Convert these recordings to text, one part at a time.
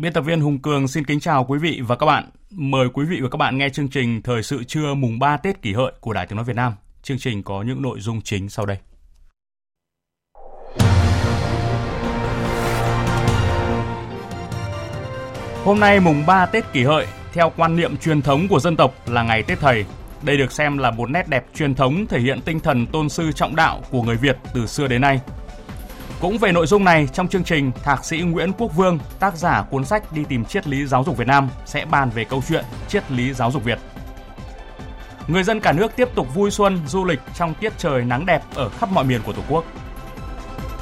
Biên tập viên Hùng Cường xin kính chào quý vị và các bạn. Mời quý vị và các bạn nghe chương trình Thời sự trưa mùng 3 Tết kỷ hợi của Đài Tiếng Nói Việt Nam. Chương trình có những nội dung chính sau đây. Hôm nay mùng 3 Tết kỷ hợi, theo quan niệm truyền thống của dân tộc là ngày Tết Thầy. Đây được xem là một nét đẹp truyền thống thể hiện tinh thần tôn sư trọng đạo của người Việt từ xưa đến nay – cũng về nội dung này, trong chương trình, Thạc sĩ Nguyễn Quốc Vương, tác giả cuốn sách Đi tìm triết lý giáo dục Việt Nam sẽ bàn về câu chuyện triết lý giáo dục Việt. Người dân cả nước tiếp tục vui xuân, du lịch trong tiết trời nắng đẹp ở khắp mọi miền của Tổ quốc.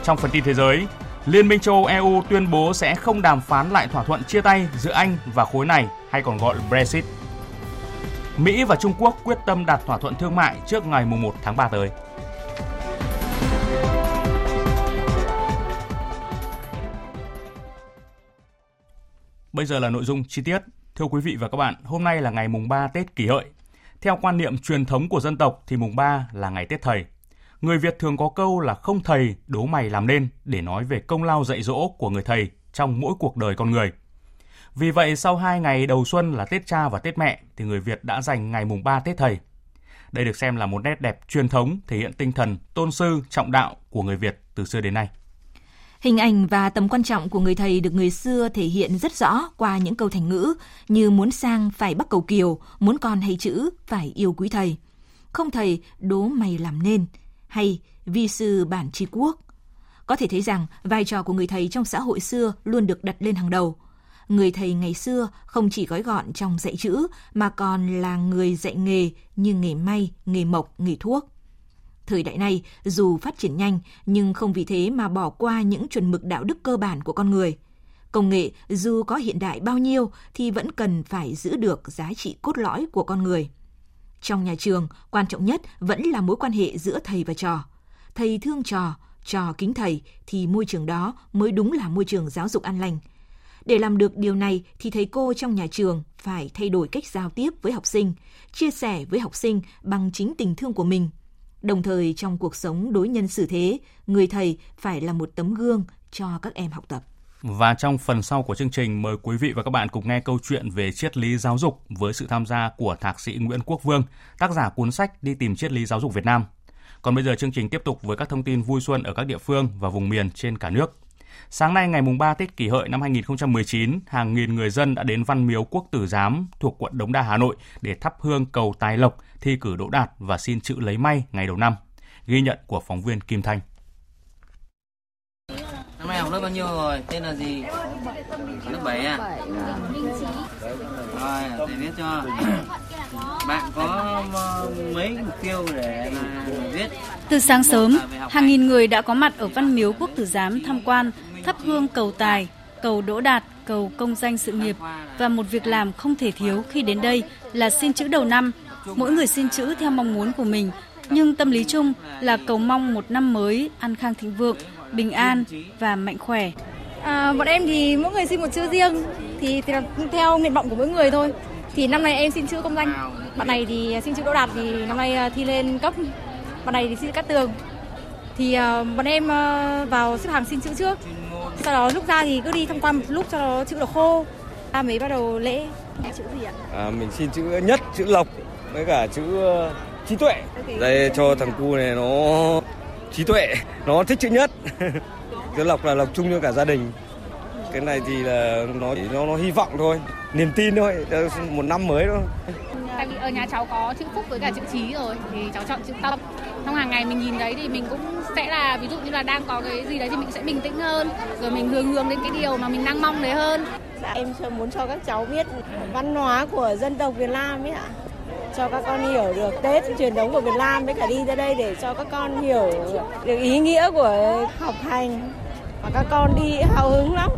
Trong phần tin thế giới, Liên minh châu Âu EU tuyên bố sẽ không đàm phán lại thỏa thuận chia tay giữa Anh và khối này hay còn gọi Brexit. Mỹ và Trung Quốc quyết tâm đạt thỏa thuận thương mại trước ngày 1 tháng 3 tới. Bây giờ là nội dung chi tiết. Thưa quý vị và các bạn, hôm nay là ngày mùng 3 Tết kỷ hợi. Theo quan niệm truyền thống của dân tộc thì mùng 3 là ngày Tết thầy. Người Việt thường có câu là không thầy đố mày làm nên để nói về công lao dạy dỗ của người thầy trong mỗi cuộc đời con người. Vì vậy, sau hai ngày đầu xuân là Tết cha và Tết mẹ thì người Việt đã dành ngày mùng 3 Tết thầy. Đây được xem là một nét đẹp truyền thống thể hiện tinh thần tôn sư trọng đạo của người Việt từ xưa đến nay. Hình ảnh và tầm quan trọng của người thầy được người xưa thể hiện rất rõ qua những câu thành ngữ như muốn sang phải bắt cầu kiều, muốn con hay chữ phải yêu quý thầy. Không thầy đố mày làm nên, hay vi sư bản tri quốc. Có thể thấy rằng vai trò của người thầy trong xã hội xưa luôn được đặt lên hàng đầu. Người thầy ngày xưa không chỉ gói gọn trong dạy chữ mà còn là người dạy nghề như nghề may, nghề mộc, nghề thuốc. Thời đại này, dù phát triển nhanh, nhưng không vì thế mà bỏ qua những chuẩn mực đạo đức cơ bản của con người. Công nghệ dù có hiện đại bao nhiêu thì vẫn cần phải giữ được giá trị cốt lõi của con người. Trong nhà trường, quan trọng nhất vẫn là mối quan hệ giữa thầy và trò. Thầy thương trò, trò kính thầy thì môi trường đó mới đúng là môi trường giáo dục an lành. Để làm được điều này thì thầy cô trong nhà trường phải thay đổi cách giao tiếp với học sinh, chia sẻ với học sinh bằng chính tình thương của mình – Đồng thời trong cuộc sống đối nhân xử thế, người thầy phải là một tấm gương cho các em học tập. Và trong phần sau của chương trình, mời quý vị và các bạn cùng nghe câu chuyện về triết lý giáo dục với sự tham gia của Thạc sĩ Nguyễn Quốc Vương, tác giả cuốn sách Đi tìm triết lý giáo dục Việt Nam. Còn bây giờ chương trình tiếp tục với các thông tin vui xuân ở các địa phương và vùng miền trên cả nước. Sáng nay ngày mùng 3 Tết Kỷ Hợi năm 2019, hàng nghìn người dân đã đến Văn Miếu Quốc Tử Giám thuộc quận Đống Đa, Hà Nội để thắp hương cầu tài lộc, thi cử đỗ đạt và xin chữ lấy may ngày đầu năm. Ghi nhận của phóng viên Kim Thanh. Năm nay học lớp bao nhiêu rồi? Tên là gì? Lớp 7 à? Rồi, thầy viết cho. Bạn có mấy mục tiêu để viết? Từ sáng sớm, hàng nghìn người đã có mặt ở Văn Miếu Quốc Tử Giám tham quan, thắp hương cầu tài, cầu đỗ đạt, cầu công danh sự nghiệp và một việc làm không thể thiếu khi đến đây là xin chữ đầu năm. Mỗi người xin chữ theo mong muốn của mình, nhưng tâm lý chung là cầu mong một năm mới an khang thịnh vượng, bình an và mạnh khỏe. À, bọn em thì mỗi người xin một chữ riêng thì, thì theo nguyện vọng của mỗi người thôi. Thì năm nay em xin chữ công danh, bạn này thì xin chữ đỗ đạt thì năm nay à, thi lên cấp, bạn này thì xin cát tường. Thì uh, bọn em uh, vào xếp hàng xin chữ trước. Sau đó lúc ra thì cứ đi tham quan một lúc cho nó chữ được khô. Ta mới bắt đầu lễ. Chữ gì ạ? À, mình xin chữ nhất, chữ lộc với cả chữ trí tuệ. Đây cho thằng cu này nó trí tuệ, nó thích chữ nhất. chữ lộc là lộc chung cho cả gia đình. Cái này thì là nó nó, nó hy vọng thôi, niềm tin thôi, một năm mới thôi. Tại vì ở nhà cháu có chữ phúc với cả chữ trí rồi thì cháu chọn chữ tâm. Trong hàng ngày mình nhìn đấy thì mình cũng sẽ là ví dụ như là đang có cái gì đấy thì mình sẽ bình tĩnh hơn rồi mình hướng hướng đến cái điều mà mình đang mong đấy hơn dạ, em muốn cho các cháu biết văn hóa của dân tộc Việt Nam ấy ạ cho các con hiểu được Tết truyền thống của Việt Nam với cả đi ra đây để cho các con hiểu được ý nghĩa của học hành và các con đi hào hứng lắm.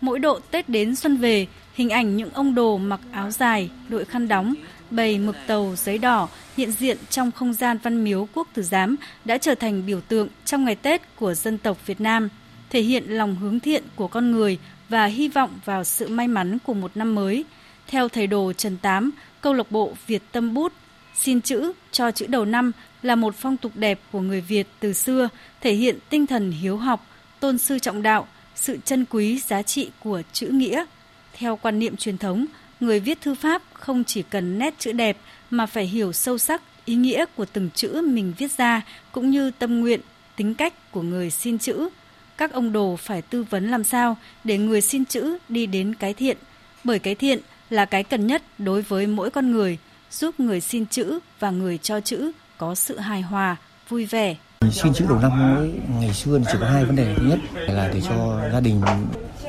Mỗi độ Tết đến xuân về, hình ảnh những ông đồ mặc áo dài, đội khăn đóng, bày mực tàu giấy đỏ hiện diện trong không gian văn miếu quốc tử giám đã trở thành biểu tượng trong ngày Tết của dân tộc Việt Nam, thể hiện lòng hướng thiện của con người và hy vọng vào sự may mắn của một năm mới. Theo thầy đồ Trần Tám, câu lạc bộ Việt Tâm Bút, xin chữ cho chữ đầu năm là một phong tục đẹp của người Việt từ xưa, thể hiện tinh thần hiếu học, tôn sư trọng đạo, sự chân quý giá trị của chữ nghĩa. Theo quan niệm truyền thống, người viết thư pháp không chỉ cần nét chữ đẹp mà phải hiểu sâu sắc ý nghĩa của từng chữ mình viết ra cũng như tâm nguyện, tính cách của người xin chữ. Các ông đồ phải tư vấn làm sao để người xin chữ đi đến cái thiện, bởi cái thiện là cái cần nhất đối với mỗi con người, giúp người xin chữ và người cho chữ có sự hài hòa, vui vẻ. Xin chữ đầu năm mới ngày xưa chỉ có hai vấn đề thứ nhất là để cho gia đình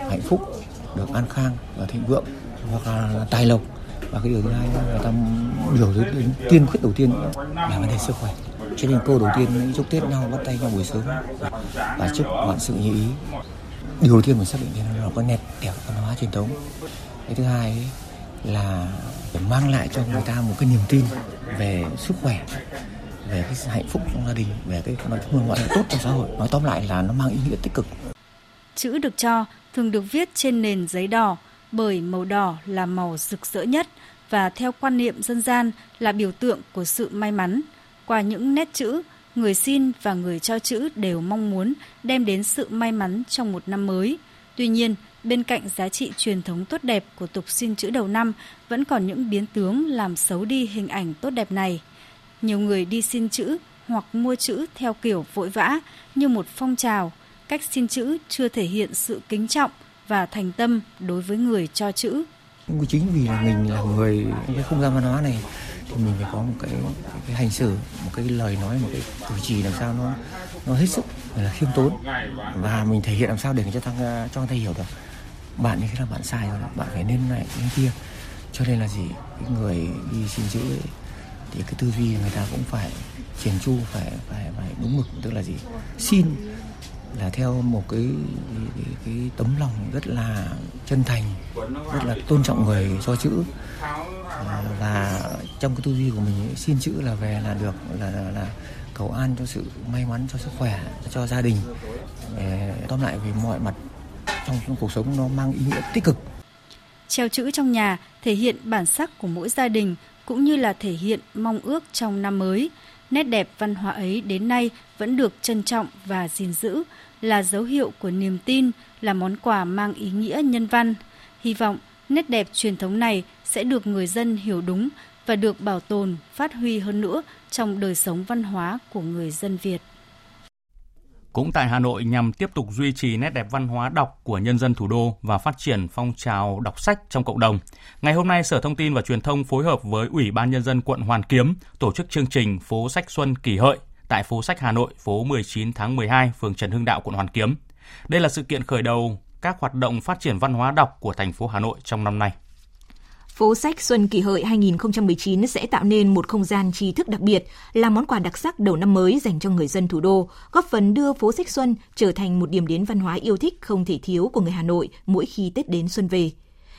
hạnh phúc, được an khang và thịnh vượng hoặc là tài lộc. Và cái điều thứ hai là người ta điều đến tiên quyết đầu tiên là vấn đề sức khỏe. Cho nên câu đầu tiên chúc tết nhau bắt tay nhau buổi sớm. Và chúc vạn sự như ý. Điều đầu tiên mình xác định là nó có nét đẹp văn hóa truyền thống. Cái thứ hai ấy, là để mang lại cho người ta một cái niềm tin về sức khỏe về cái hạnh phúc trong gia đình về cái nói chung là tốt trong xã hội. Nói tóm lại là nó mang ý nghĩa tích cực. Chữ được cho thường được viết trên nền giấy đỏ bởi màu đỏ là màu rực rỡ nhất và theo quan niệm dân gian là biểu tượng của sự may mắn. Qua những nét chữ người xin và người cho chữ đều mong muốn đem đến sự may mắn trong một năm mới. Tuy nhiên Bên cạnh giá trị truyền thống tốt đẹp của tục xin chữ đầu năm, vẫn còn những biến tướng làm xấu đi hình ảnh tốt đẹp này. Nhiều người đi xin chữ hoặc mua chữ theo kiểu vội vã như một phong trào, cách xin chữ chưa thể hiện sự kính trọng và thành tâm đối với người cho chữ. Chính vì là mình là người cái không gian văn hóa này thì mình phải có một cái, cái hành xử, một cái lời nói, một cái cử chỉ làm sao nó nó hết sức là khiêm tốn. Và mình thể hiện làm sao để cho thằng cho người ta hiểu được. Bạn như thế là bạn sai rồi bạn phải nên này nên kia. Cho nên là gì? Cái người đi xin chữ ấy, thì cái tư duy người ta cũng phải triển chu phải phải phải đúng mực tức là gì? Xin là theo một cái cái, cái, cái tấm lòng rất là chân thành rất là tôn trọng người cho chữ. À, và trong cái tư duy của mình xin chữ là về là được là, là, là cầu an cho sự may mắn cho sức khỏe cho gia đình. Để tóm lại về mọi mặt trong, trong cuộc sống nó mang ý nghĩa tích cực. Treo chữ trong nhà thể hiện bản sắc của mỗi gia đình cũng như là thể hiện mong ước trong năm mới. Nét đẹp văn hóa ấy đến nay vẫn được trân trọng và gìn giữ, là dấu hiệu của niềm tin, là món quà mang ý nghĩa nhân văn. Hy vọng nét đẹp truyền thống này sẽ được người dân hiểu đúng và được bảo tồn, phát huy hơn nữa trong đời sống văn hóa của người dân Việt. Cũng tại Hà Nội nhằm tiếp tục duy trì nét đẹp văn hóa đọc của nhân dân thủ đô và phát triển phong trào đọc sách trong cộng đồng. Ngày hôm nay, Sở Thông tin và Truyền thông phối hợp với Ủy ban Nhân dân quận Hoàn Kiếm tổ chức chương trình Phố Sách Xuân Kỷ Hợi tại phố sách Hà Nội, phố 19 tháng 12, phường Trần Hưng Đạo, quận Hoàn Kiếm. Đây là sự kiện khởi đầu các hoạt động phát triển văn hóa đọc của thành phố Hà Nội trong năm nay. Phố sách Xuân Kỷ Hợi 2019 sẽ tạo nên một không gian trí thức đặc biệt, là món quà đặc sắc đầu năm mới dành cho người dân thủ đô, góp phần đưa phố sách Xuân trở thành một điểm đến văn hóa yêu thích không thể thiếu của người Hà Nội mỗi khi Tết đến xuân về.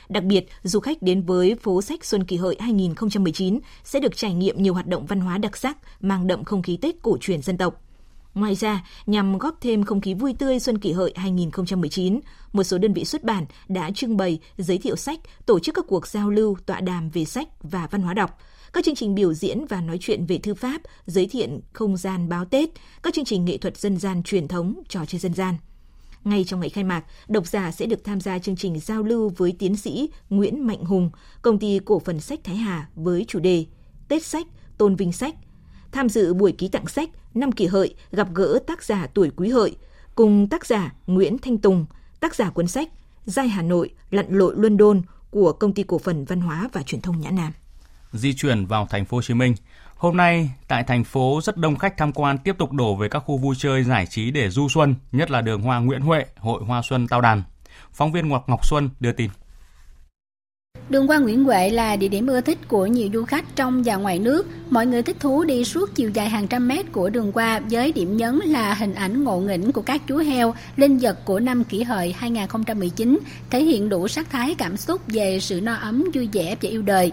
Đặc biệt, du khách đến với phố sách Xuân Kỷ Hợi 2019 sẽ được trải nghiệm nhiều hoạt động văn hóa đặc sắc mang đậm không khí Tết cổ truyền dân tộc. Ngoài ra, nhằm góp thêm không khí vui tươi Xuân Kỷ Hợi 2019, một số đơn vị xuất bản đã trưng bày, giới thiệu sách, tổ chức các cuộc giao lưu, tọa đàm về sách và văn hóa đọc, các chương trình biểu diễn và nói chuyện về thư pháp, giới thiệu không gian báo Tết, các chương trình nghệ thuật dân gian truyền thống, trò chơi dân gian. Ngay trong ngày khai mạc, độc giả sẽ được tham gia chương trình giao lưu với tiến sĩ Nguyễn Mạnh Hùng, công ty cổ phần sách Thái Hà với chủ đề Tết sách, tôn vinh sách. Tham dự buổi ký tặng sách năm kỷ hợi gặp gỡ tác giả tuổi quý hợi, cùng tác giả Nguyễn Thanh Tùng, tác giả cuốn sách Giai Hà Nội, lặn lội London của công ty cổ phần văn hóa và truyền thông Nhã Nam. Di chuyển vào thành phố Hồ Chí Minh, Hôm nay, tại thành phố rất đông khách tham quan tiếp tục đổ về các khu vui chơi giải trí để du xuân, nhất là đường hoa Nguyễn Huệ, Hội Hoa Xuân Tao Đàn. Phóng viên Ngọc Ngọc Xuân đưa tin. Đường Qua Nguyễn Huệ là địa điểm ưa thích của nhiều du khách trong và ngoài nước. Mọi người thích thú đi suốt chiều dài hàng trăm mét của đường qua với điểm nhấn là hình ảnh ngộ nghĩnh của các chú heo, linh vật của năm kỷ hợi 2019, thể hiện đủ sắc thái cảm xúc về sự no ấm, vui vẻ và yêu đời.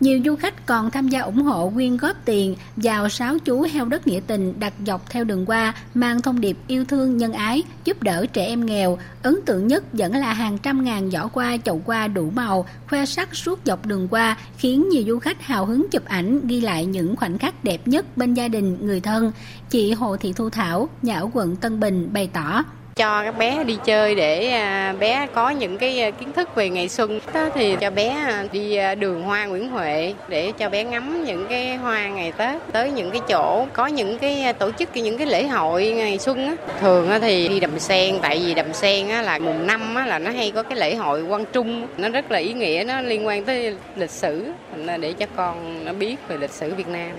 Nhiều du khách còn tham gia ủng hộ quyên góp tiền vào sáu chú heo đất nghĩa tình đặt dọc theo đường qua, mang thông điệp yêu thương nhân ái, giúp đỡ trẻ em nghèo. Ấn tượng nhất vẫn là hàng trăm ngàn giỏ qua chậu qua đủ màu, khoe sắc suốt dọc đường qua, khiến nhiều du khách hào hứng chụp ảnh ghi lại những khoảnh khắc đẹp nhất bên gia đình, người thân. Chị Hồ Thị Thu Thảo, nhà ở quận Tân Bình bày tỏ cho các bé đi chơi để à, bé có những cái à, kiến thức về ngày xuân. Đó thì cho bé à, đi đường hoa Nguyễn Huệ để cho bé ngắm những cái hoa ngày Tết. Tới những cái chỗ, có những cái tổ chức những cái lễ hội ngày xuân á. Thường thì đi đầm sen, tại vì đầm sen á là mùng năm á là nó hay có cái lễ hội quan trung. Nó rất là ý nghĩa, nó liên quan tới lịch sử để cho con nó biết về lịch sử Việt Nam.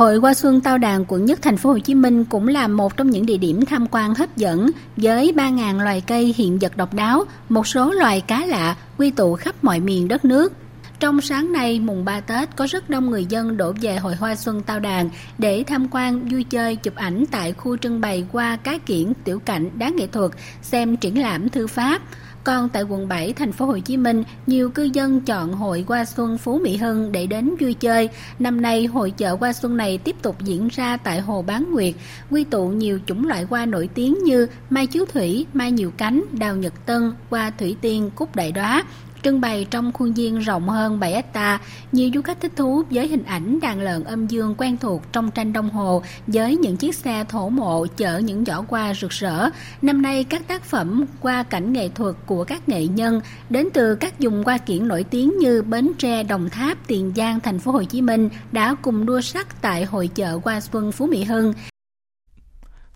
Hội Hoa Xuân Tao Đàn quận Nhất thành phố Hồ Chí Minh cũng là một trong những địa điểm tham quan hấp dẫn với 3.000 loài cây hiện vật độc đáo, một số loài cá lạ quy tụ khắp mọi miền đất nước. Trong sáng nay, mùng 3 Tết, có rất đông người dân đổ về Hội Hoa Xuân Tao Đàn để tham quan, vui chơi, chụp ảnh tại khu trưng bày qua cá kiển, tiểu cảnh, đá nghệ thuật, xem triển lãm thư pháp. Còn tại quận 7 thành phố Hồ Chí Minh, nhiều cư dân chọn hội Hoa Xuân Phú Mỹ Hưng để đến vui chơi. Năm nay, hội chợ Hoa Xuân này tiếp tục diễn ra tại Hồ Bán Nguyệt, quy tụ nhiều chủng loại hoa nổi tiếng như mai chiếu thủy, mai nhiều cánh, đào nhật tân, hoa thủy tiên, cúc đại đóa, Trưng bày trong khuôn viên rộng hơn 7 hecta, nhiều du khách thích thú với hình ảnh đàn lợn âm dương quen thuộc trong tranh đồng hồ với những chiếc xe thổ mộ chở những giỏ hoa rực rỡ. Năm nay các tác phẩm qua cảnh nghệ thuật của các nghệ nhân đến từ các vùng hoa kiển nổi tiếng như Bến Tre, Đồng Tháp, Tiền Giang, Thành phố Hồ Chí Minh đã cùng đua sắc tại hội chợ Hoa Xuân Phú Mỹ Hưng.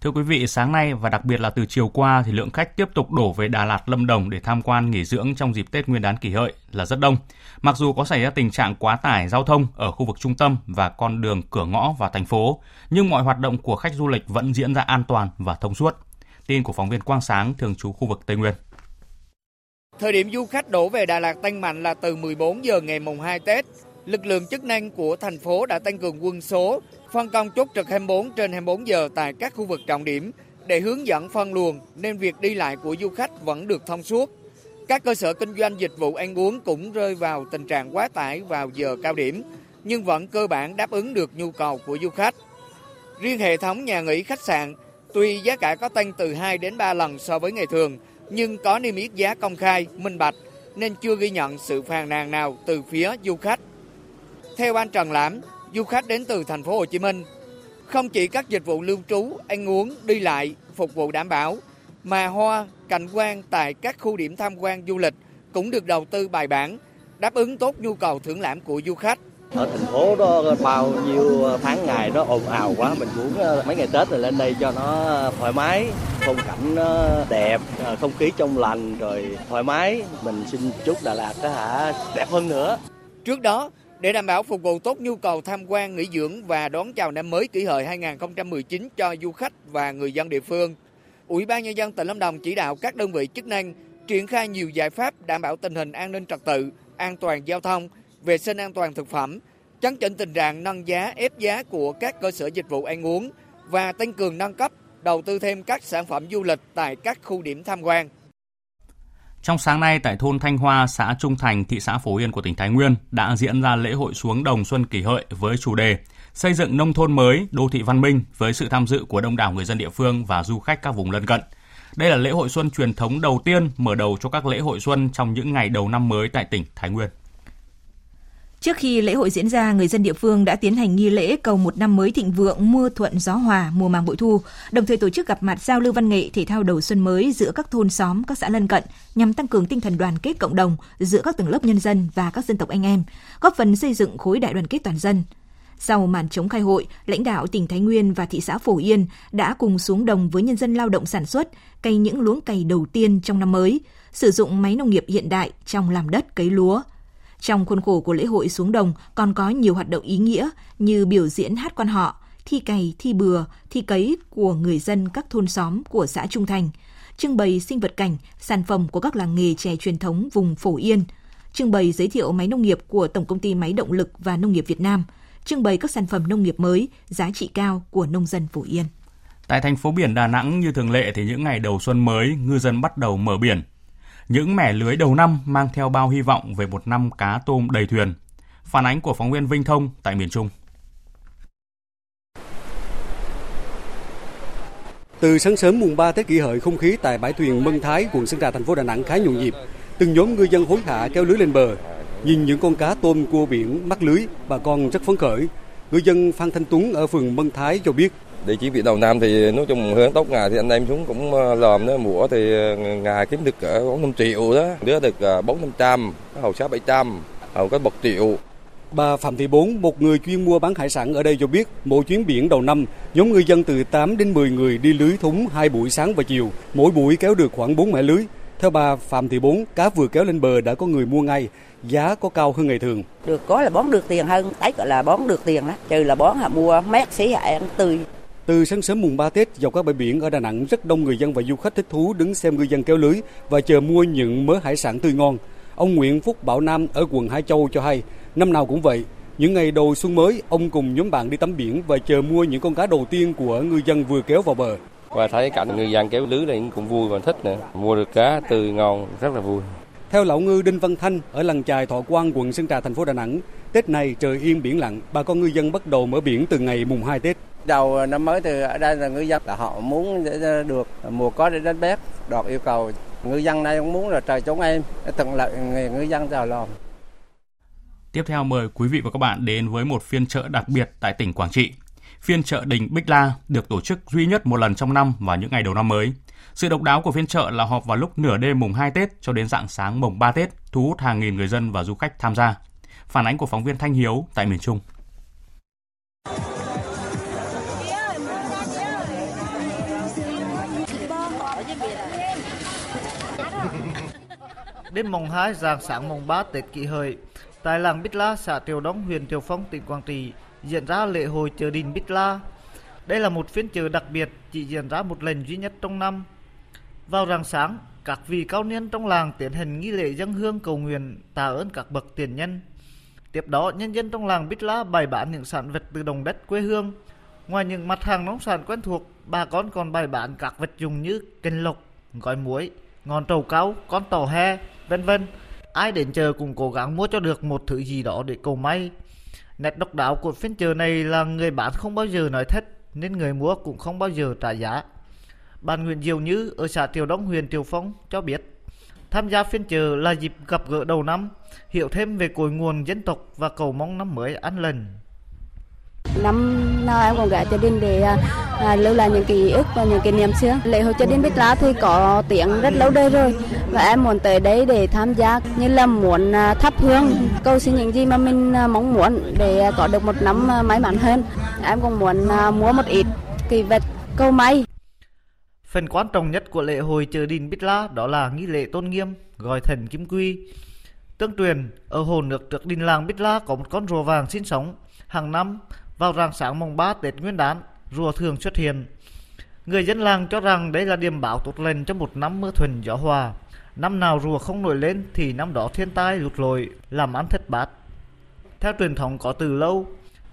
Thưa quý vị, sáng nay và đặc biệt là từ chiều qua thì lượng khách tiếp tục đổ về Đà Lạt, Lâm Đồng để tham quan nghỉ dưỡng trong dịp Tết Nguyên đán kỷ hợi là rất đông. Mặc dù có xảy ra tình trạng quá tải giao thông ở khu vực trung tâm và con đường cửa ngõ vào thành phố, nhưng mọi hoạt động của khách du lịch vẫn diễn ra an toàn và thông suốt. Tin của phóng viên Quang Sáng thường trú khu vực Tây Nguyên. Thời điểm du khách đổ về Đà Lạt tăng mạnh là từ 14 giờ ngày mùng 2 Tết. Lực lượng chức năng của thành phố đã tăng cường quân số, phân công chốt trực 24 trên 24 giờ tại các khu vực trọng điểm để hướng dẫn phân luồng nên việc đi lại của du khách vẫn được thông suốt. Các cơ sở kinh doanh dịch vụ ăn uống cũng rơi vào tình trạng quá tải vào giờ cao điểm, nhưng vẫn cơ bản đáp ứng được nhu cầu của du khách. Riêng hệ thống nhà nghỉ khách sạn, tuy giá cả có tăng từ 2 đến 3 lần so với ngày thường, nhưng có niêm yết giá công khai, minh bạch nên chưa ghi nhận sự phàn nàn nào từ phía du khách. Theo anh Trần Lãm, du khách đến từ thành phố Hồ Chí Minh không chỉ các dịch vụ lưu trú, ăn uống, đi lại phục vụ đảm bảo mà hoa, cảnh quan tại các khu điểm tham quan du lịch cũng được đầu tư bài bản, đáp ứng tốt nhu cầu thưởng lãm của du khách. Ở thành phố đó bao nhiêu tháng ngày nó ồn ào quá, mình muốn ờ, mấy ngày Tết rồi lên đây cho nó thoải mái, phong cảnh nó đẹp, ờ, không khí trong lành rồi thoải mái. Mình xin chúc Đà Lạt đó hả đẹp hơn nữa. Trước đó, để đảm bảo phục vụ tốt nhu cầu tham quan, nghỉ dưỡng và đón chào năm mới kỷ hợi 2019 cho du khách và người dân địa phương, Ủy ban Nhân dân tỉnh Lâm Đồng chỉ đạo các đơn vị chức năng triển khai nhiều giải pháp đảm bảo tình hình an ninh trật tự, an toàn giao thông, vệ sinh an toàn thực phẩm, chấn chỉnh tình trạng nâng giá ép giá của các cơ sở dịch vụ ăn uống và tăng cường nâng cấp, đầu tư thêm các sản phẩm du lịch tại các khu điểm tham quan. Trong sáng nay tại thôn Thanh Hoa, xã Trung Thành, thị xã Phổ Yên của tỉnh Thái Nguyên đã diễn ra lễ hội xuống đồng xuân kỷ hợi với chủ đề xây dựng nông thôn mới, đô thị văn minh với sự tham dự của đông đảo người dân địa phương và du khách các vùng lân cận. Đây là lễ hội xuân truyền thống đầu tiên mở đầu cho các lễ hội xuân trong những ngày đầu năm mới tại tỉnh Thái Nguyên. Trước khi lễ hội diễn ra, người dân địa phương đã tiến hành nghi lễ cầu một năm mới thịnh vượng, mưa thuận gió hòa, mùa màng bội thu, đồng thời tổ chức gặp mặt giao lưu văn nghệ thể thao đầu xuân mới giữa các thôn xóm, các xã lân cận nhằm tăng cường tinh thần đoàn kết cộng đồng giữa các tầng lớp nhân dân và các dân tộc anh em, góp phần xây dựng khối đại đoàn kết toàn dân. Sau màn chống khai hội, lãnh đạo tỉnh Thái Nguyên và thị xã Phổ Yên đã cùng xuống đồng với nhân dân lao động sản xuất, cày những luống cày đầu tiên trong năm mới, sử dụng máy nông nghiệp hiện đại trong làm đất cấy lúa – trong khuôn khổ của lễ hội xuống đồng còn có nhiều hoạt động ý nghĩa như biểu diễn hát quan họ, thi cày, thi bừa, thi cấy của người dân các thôn xóm của xã Trung Thành, trưng bày sinh vật cảnh, sản phẩm của các làng nghề chè truyền thống vùng Phổ Yên, trưng bày giới thiệu máy nông nghiệp của Tổng công ty Máy động lực và Nông nghiệp Việt Nam, trưng bày các sản phẩm nông nghiệp mới, giá trị cao của nông dân Phổ Yên. Tại thành phố biển Đà Nẵng như thường lệ thì những ngày đầu xuân mới, ngư dân bắt đầu mở biển. Những mẻ lưới đầu năm mang theo bao hy vọng về một năm cá tôm đầy thuyền. Phản ánh của phóng viên Vinh Thông tại miền Trung. Từ sáng sớm mùng 3 Tết kỷ hợi, không khí tại bãi thuyền Mân Thái, quận Sơn Trà, thành phố Đà Nẵng khá nhộn nhịp. Từng nhóm ngư dân hối hả kéo lưới lên bờ. Nhìn những con cá tôm cua biển mắc lưới, bà con rất phấn khởi. Ngư dân Phan Thanh Tuấn ở phường Mân Thái cho biết Địa chỉ việc đầu năm thì nói chung hướng tốt ngày thì anh em xuống cũng ờ, làm đó mùa thì ờ, ngày kiếm được cỡ 4 5 triệu đó, đứa được 4 ờ, 500, hầu 6 700, hầu có 1 triệu. Bà Phạm Thị Bốn, một người chuyên mua bán hải sản ở đây cho biết, mỗi chuyến biển đầu năm, nhóm ngư dân từ 8 đến 10 người đi lưới thúng hai buổi sáng và chiều, mỗi buổi kéo được khoảng 4 mẻ lưới. Theo bà Phạm Thị Bốn, cá vừa kéo lên bờ đã có người mua ngay, giá có cao hơn ngày thường. Được có là bón được tiền hơn, tấy gọi là bón được tiền đó, trừ là bón là mua mét xí ăn tươi. Từ sáng sớm mùng 3 Tết, dọc các bãi biển ở Đà Nẵng rất đông người dân và du khách thích thú đứng xem ngư dân kéo lưới và chờ mua những mớ hải sản tươi ngon. Ông Nguyễn Phúc Bảo Nam ở quận Hải Châu cho hay, năm nào cũng vậy, những ngày đầu xuân mới, ông cùng nhóm bạn đi tắm biển và chờ mua những con cá đầu tiên của ngư dân vừa kéo vào bờ. Và thấy cảnh ngư dân kéo lưới này cũng vui và thích nữa. Mua được cá tươi ngon rất là vui. Theo lão ngư Đinh Văn Thanh ở làng chài Thọ Quang, quận Sơn Trà, thành phố Đà Nẵng, Tết này trời yên biển lặng, bà con ngư dân bắt đầu mở biển từ ngày mùng 2 Tết. Đầu năm mới từ ở đây là ngư dân là họ muốn để được mùa có để đánh bắt, đọt yêu cầu ngư dân này cũng muốn là trời chống em, thuận lợi người ngư dân giàu lòng. Tiếp theo mời quý vị và các bạn đến với một phiên chợ đặc biệt tại tỉnh Quảng Trị. Phiên chợ Đình Bích La được tổ chức duy nhất một lần trong năm vào những ngày đầu năm mới. Sự độc đáo của phiên chợ là họp vào lúc nửa đêm mùng 2 Tết cho đến dạng sáng mùng 3 Tết, thu hút hàng nghìn người dân và du khách tham gia. Phản ánh của phóng viên Thanh Hiếu tại miền Trung. Đêm mùng 2 dạng sáng mùng 3 Tết kỷ hợi, tại làng Bích La, xã Triều Đống, huyện Triều Phong, tỉnh Quảng Trị diễn ra lễ hội chợ đình Bích La. Đây là một phiên chợ đặc biệt chỉ diễn ra một lần duy nhất trong năm. Vào rạng sáng, các vị cao niên trong làng tiến hành nghi lễ dân hương cầu nguyện tạ ơn các bậc tiền nhân. Tiếp đó, nhân dân trong làng Bích La bày bán những sản vật từ đồng đất quê hương. Ngoài những mặt hàng nông sản quen thuộc, bà con còn bày bán các vật dụng như kênh lộc, gói muối, ngọn trầu cao, con tàu he, vân vân. Ai đến chờ cũng cố gắng mua cho được một thứ gì đó để cầu may. Nét độc đáo của phiên chợ này là người bán không bao giờ nói thất, nên người mua cũng không bao giờ trả giá. Bạn Nguyễn Diệu Như ở xã Triều Đông, huyện Triều Phong cho biết, tham gia phiên chợ là dịp gặp gỡ đầu năm, hiểu thêm về cội nguồn dân tộc và cầu mong năm mới an lành. Năm nào em cũng ghé chợ Đình để à, à, lưu lại những ký ức và những kỷ niệm xưa. Lễ hội chợ Đình Bích lá thì có tiếng rất lâu đời rồi và em muốn tới đây để tham gia như là muốn à, thắp hương, cầu xin những gì mà mình à, mong muốn để có được một năm may mắn hơn. Em cũng muốn mua một ít kỳ vật câu may. Phần quan trọng nhất của lễ hội chợ Đình Bích La đó là nghi lễ tôn nghiêm, gọi thần kim quy. Tương truyền, ở hồ nước trước đình làng Bích La có một con rùa vàng sinh sống. Hàng năm, vào rạng sáng mùng 3 Tết Nguyên đán, rùa thường xuất hiện. Người dân làng cho rằng đây là điểm báo tốt lành cho một năm mưa thuần gió hòa. Năm nào rùa không nổi lên thì năm đó thiên tai lụt lội, làm ăn thất bát. Theo truyền thống có từ lâu,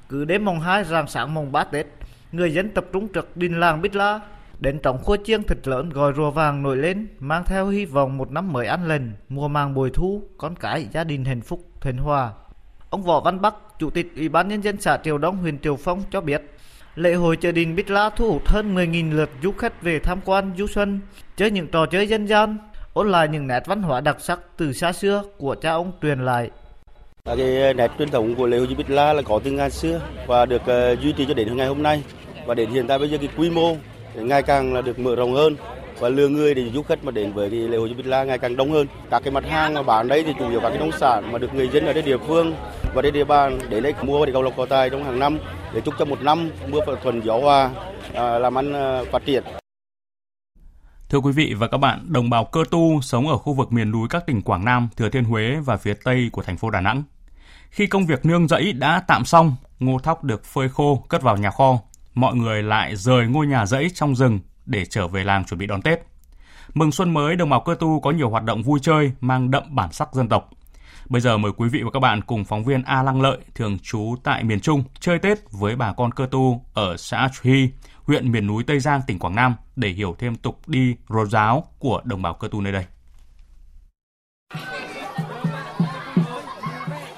cứ đến mùng 2 rạng sáng mùng 3 Tết, người dân tập trung trực đình làng Bích La đến trống khua chiêng thịt lớn gọi rùa vàng nổi lên, mang theo hy vọng một năm mới an lành, mùa màng bồi thu, con cái gia đình hạnh phúc, thuần hòa. Ông Võ Văn Bắc, Chủ tịch Ủy ban Nhân dân xã Triều Đông, huyện Triều Phong cho biết, lễ hội chợ đình Bích La thu hút hơn 10.000 lượt du khách về tham quan du xuân, chơi những trò chơi dân gian, ôn lại những nét văn hóa đặc sắc từ xa xưa của cha ông truyền lại. Cái ờ, nét truyền thống của lễ hội Bích La là có từ ngàn xưa và được ờ, duy trì cho đến ngày hôm nay và đến hiện tại bây giờ cái quy mô ngày càng là được mở rộng hơn và lượng người để du khách mà đến với cái lễ hội Bích La ngày càng đông hơn. Các cái mặt hàng mà bán đây thì chủ yếu các cái nông sản mà được người dân ở đây địa phương và đây địa bàn để đây mua để cầu lộc cầu tài trong hàng năm để chúc cho một năm mưa thuần gió hòa à, làm ăn à, phát triển. Thưa quý vị và các bạn, đồng bào cơ tu sống ở khu vực miền núi các tỉnh Quảng Nam, Thừa Thiên Huế và phía Tây của thành phố Đà Nẵng. Khi công việc nương rẫy đã tạm xong, ngô thóc được phơi khô cất vào nhà kho, mọi người lại rời ngôi nhà rẫy trong rừng để trở về làng chuẩn bị đón Tết. Mừng xuân mới, đồng bào cơ tu có nhiều hoạt động vui chơi mang đậm bản sắc dân tộc. Bây giờ mời quý vị và các bạn cùng phóng viên A Lăng Lợi, thường trú tại miền Trung, chơi Tết với bà con cơ tu ở xã Truy, huyện miền núi Tây Giang, tỉnh Quảng Nam để hiểu thêm tục đi rô giáo của đồng bào cơ tu nơi đây.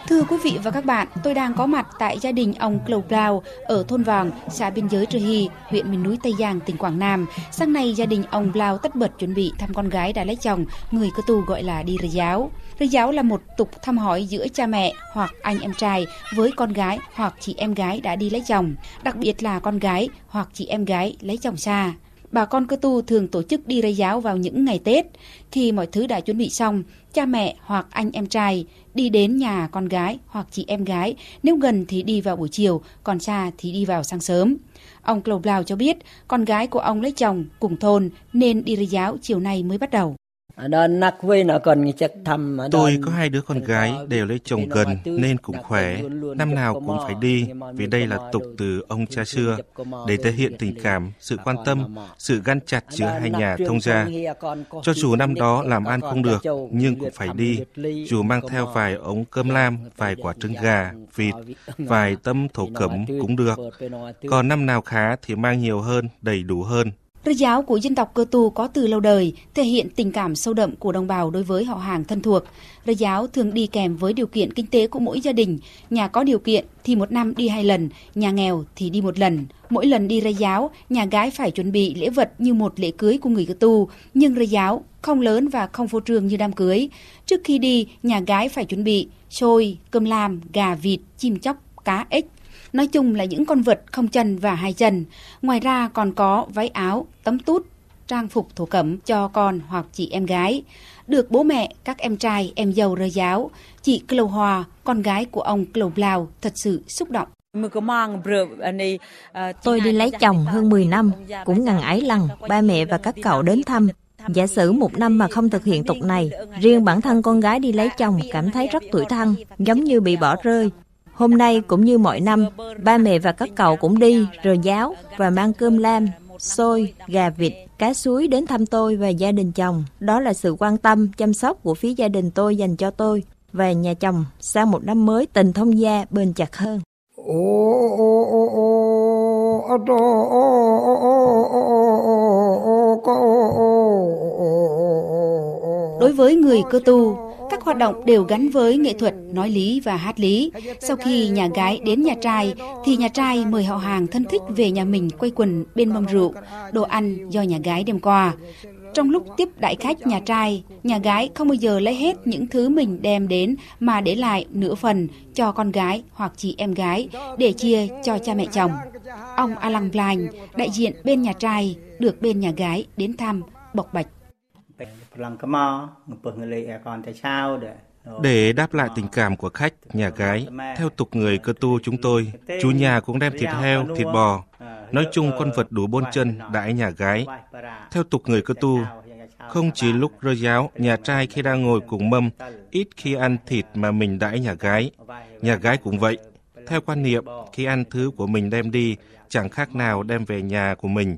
Thưa quý vị và các bạn, tôi đang có mặt tại gia đình ông Clou Clau ở thôn Vàng, xã biên giới Trư Hy, huyện miền núi Tây Giang, tỉnh Quảng Nam. Sáng nay, gia đình ông Plau tất bật chuẩn bị thăm con gái đã lấy chồng, người cơ tu gọi là đi rơi giáo. Rơi giáo là một tục thăm hỏi giữa cha mẹ hoặc anh em trai với con gái hoặc chị em gái đã đi lấy chồng, đặc biệt là con gái hoặc chị em gái lấy chồng xa bà con cơ tu thường tổ chức đi rây giáo vào những ngày Tết. Khi mọi thứ đã chuẩn bị xong, cha mẹ hoặc anh em trai đi đến nhà con gái hoặc chị em gái, nếu gần thì đi vào buổi chiều, còn xa thì đi vào sáng sớm. Ông cầu Blau cho biết con gái của ông lấy chồng cùng thôn nên đi rây giáo chiều nay mới bắt đầu. Tôi có hai đứa con gái đều lấy chồng gần nên cũng khỏe. Năm nào cũng phải đi vì đây là tục từ ông cha xưa để thể hiện tình cảm, sự quan tâm, sự gắn chặt giữa hai nhà thông gia. Cho dù năm đó làm ăn không được nhưng cũng phải đi, dù mang theo vài ống cơm lam, vài quả trứng gà, vịt, vài tâm thổ cẩm cũng được. Còn năm nào khá thì mang nhiều hơn, đầy đủ hơn. Rơi giáo của dân tộc cơ tu có từ lâu đời, thể hiện tình cảm sâu đậm của đồng bào đối với họ hàng thân thuộc. Rơi giáo thường đi kèm với điều kiện kinh tế của mỗi gia đình. Nhà có điều kiện thì một năm đi hai lần, nhà nghèo thì đi một lần. Mỗi lần đi rơi giáo, nhà gái phải chuẩn bị lễ vật như một lễ cưới của người cơ tu, nhưng rơi giáo không lớn và không phô trương như đám cưới. Trước khi đi, nhà gái phải chuẩn bị xôi, cơm lam, gà vịt, chim chóc, cá ếch, Nói chung là những con vật không chân và hai chân. Ngoài ra còn có váy áo, tấm tút, trang phục thổ cẩm cho con hoặc chị em gái. Được bố mẹ, các em trai, em dâu rơ giáo. Chị Clou Hòa, con gái của ông Clou Blau, thật sự xúc động. Tôi đi lấy chồng hơn 10 năm, cũng ngần ấy lần ba mẹ và các cậu đến thăm. Giả sử một năm mà không thực hiện tục này, riêng bản thân con gái đi lấy chồng cảm thấy rất tuổi thân, giống như bị bỏ rơi. Hôm nay cũng như mọi năm, ba mẹ và các cậu cũng đi, rờ giáo và mang cơm lam, xôi, gà vịt, cá suối đến thăm tôi và gia đình chồng. Đó là sự quan tâm, chăm sóc của phía gia đình tôi dành cho tôi và nhà chồng sang một năm mới tình thông gia bền chặt hơn. Đối với người cơ tu, các hoạt động đều gắn với nghệ thuật nói lý và hát lý. Sau khi nhà gái đến nhà trai, thì nhà trai mời họ hàng thân thích về nhà mình quay quần bên mâm rượu, đồ ăn do nhà gái đem qua. Trong lúc tiếp đại khách nhà trai, nhà gái không bao giờ lấy hết những thứ mình đem đến mà để lại nửa phần cho con gái hoặc chị em gái để chia cho cha mẹ chồng. Ông Alang Blaine, đại diện bên nhà trai, được bên nhà gái đến thăm, bộc bạch. Để đáp lại tình cảm của khách, nhà gái, theo tục người cơ tu chúng tôi, chú nhà cũng đem thịt heo, thịt bò, nói chung con vật đủ bốn chân đãi nhà gái. Theo tục người cơ tu, không chỉ lúc rơi giáo, nhà trai khi đang ngồi cùng mâm, ít khi ăn thịt mà mình đãi nhà gái. Nhà gái cũng vậy. Theo quan niệm, khi ăn thứ của mình đem đi, chẳng khác nào đem về nhà của mình.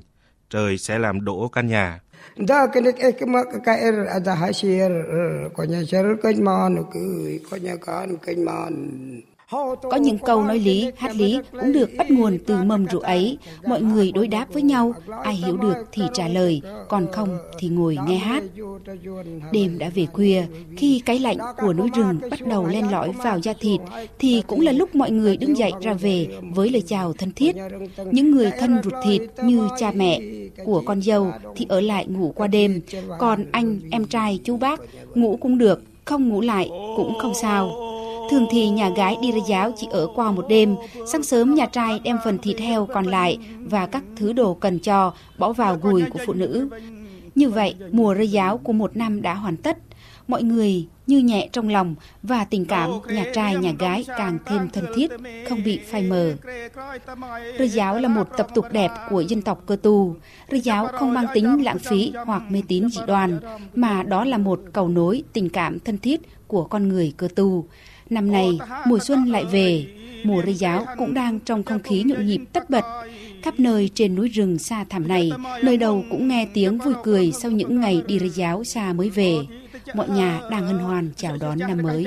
Trời sẽ làm đổ căn nhà. Da kelik ekmak kair er ada hasir er, er, konya syar kajman kui konya kan kajman. Có những câu nói lý, hát lý cũng được bắt nguồn từ mầm rượu ấy. Mọi người đối đáp với nhau, ai hiểu được thì trả lời, còn không thì ngồi nghe hát. Đêm đã về khuya, khi cái lạnh của núi rừng bắt đầu len lỏi vào da thịt, thì cũng là lúc mọi người đứng dậy ra về với lời chào thân thiết. Những người thân ruột thịt như cha mẹ của con dâu thì ở lại ngủ qua đêm, còn anh, em trai, chú bác ngủ cũng được, không ngủ lại cũng không sao. Thường thì nhà gái đi ra giáo chỉ ở qua một đêm, sáng sớm nhà trai đem phần thịt heo còn lại và các thứ đồ cần cho bỏ vào gùi của phụ nữ. Như vậy, mùa rơi giáo của một năm đã hoàn tất. mọi người như nhẹ trong lòng và tình cảm nhà trai nhà gái càng thêm thân thiết, không bị phai mờ. Rơi giáo là một tập tục đẹp của dân tộc cơ tu. Rơi giáo không mang tính lãng phí hoặc mê tín dị đoan, mà đó là một cầu nối tình cảm thân thiết của con người cơ tu. Năm nay, mùa xuân lại về, mùa rơi giáo cũng đang trong không khí nhộn nhịp tất bật. Khắp nơi trên núi rừng xa thẳm này, nơi đầu cũng nghe tiếng vui cười sau những ngày đi rơi giáo xa mới về mọi nhà đang hân hoan chào đón năm mới.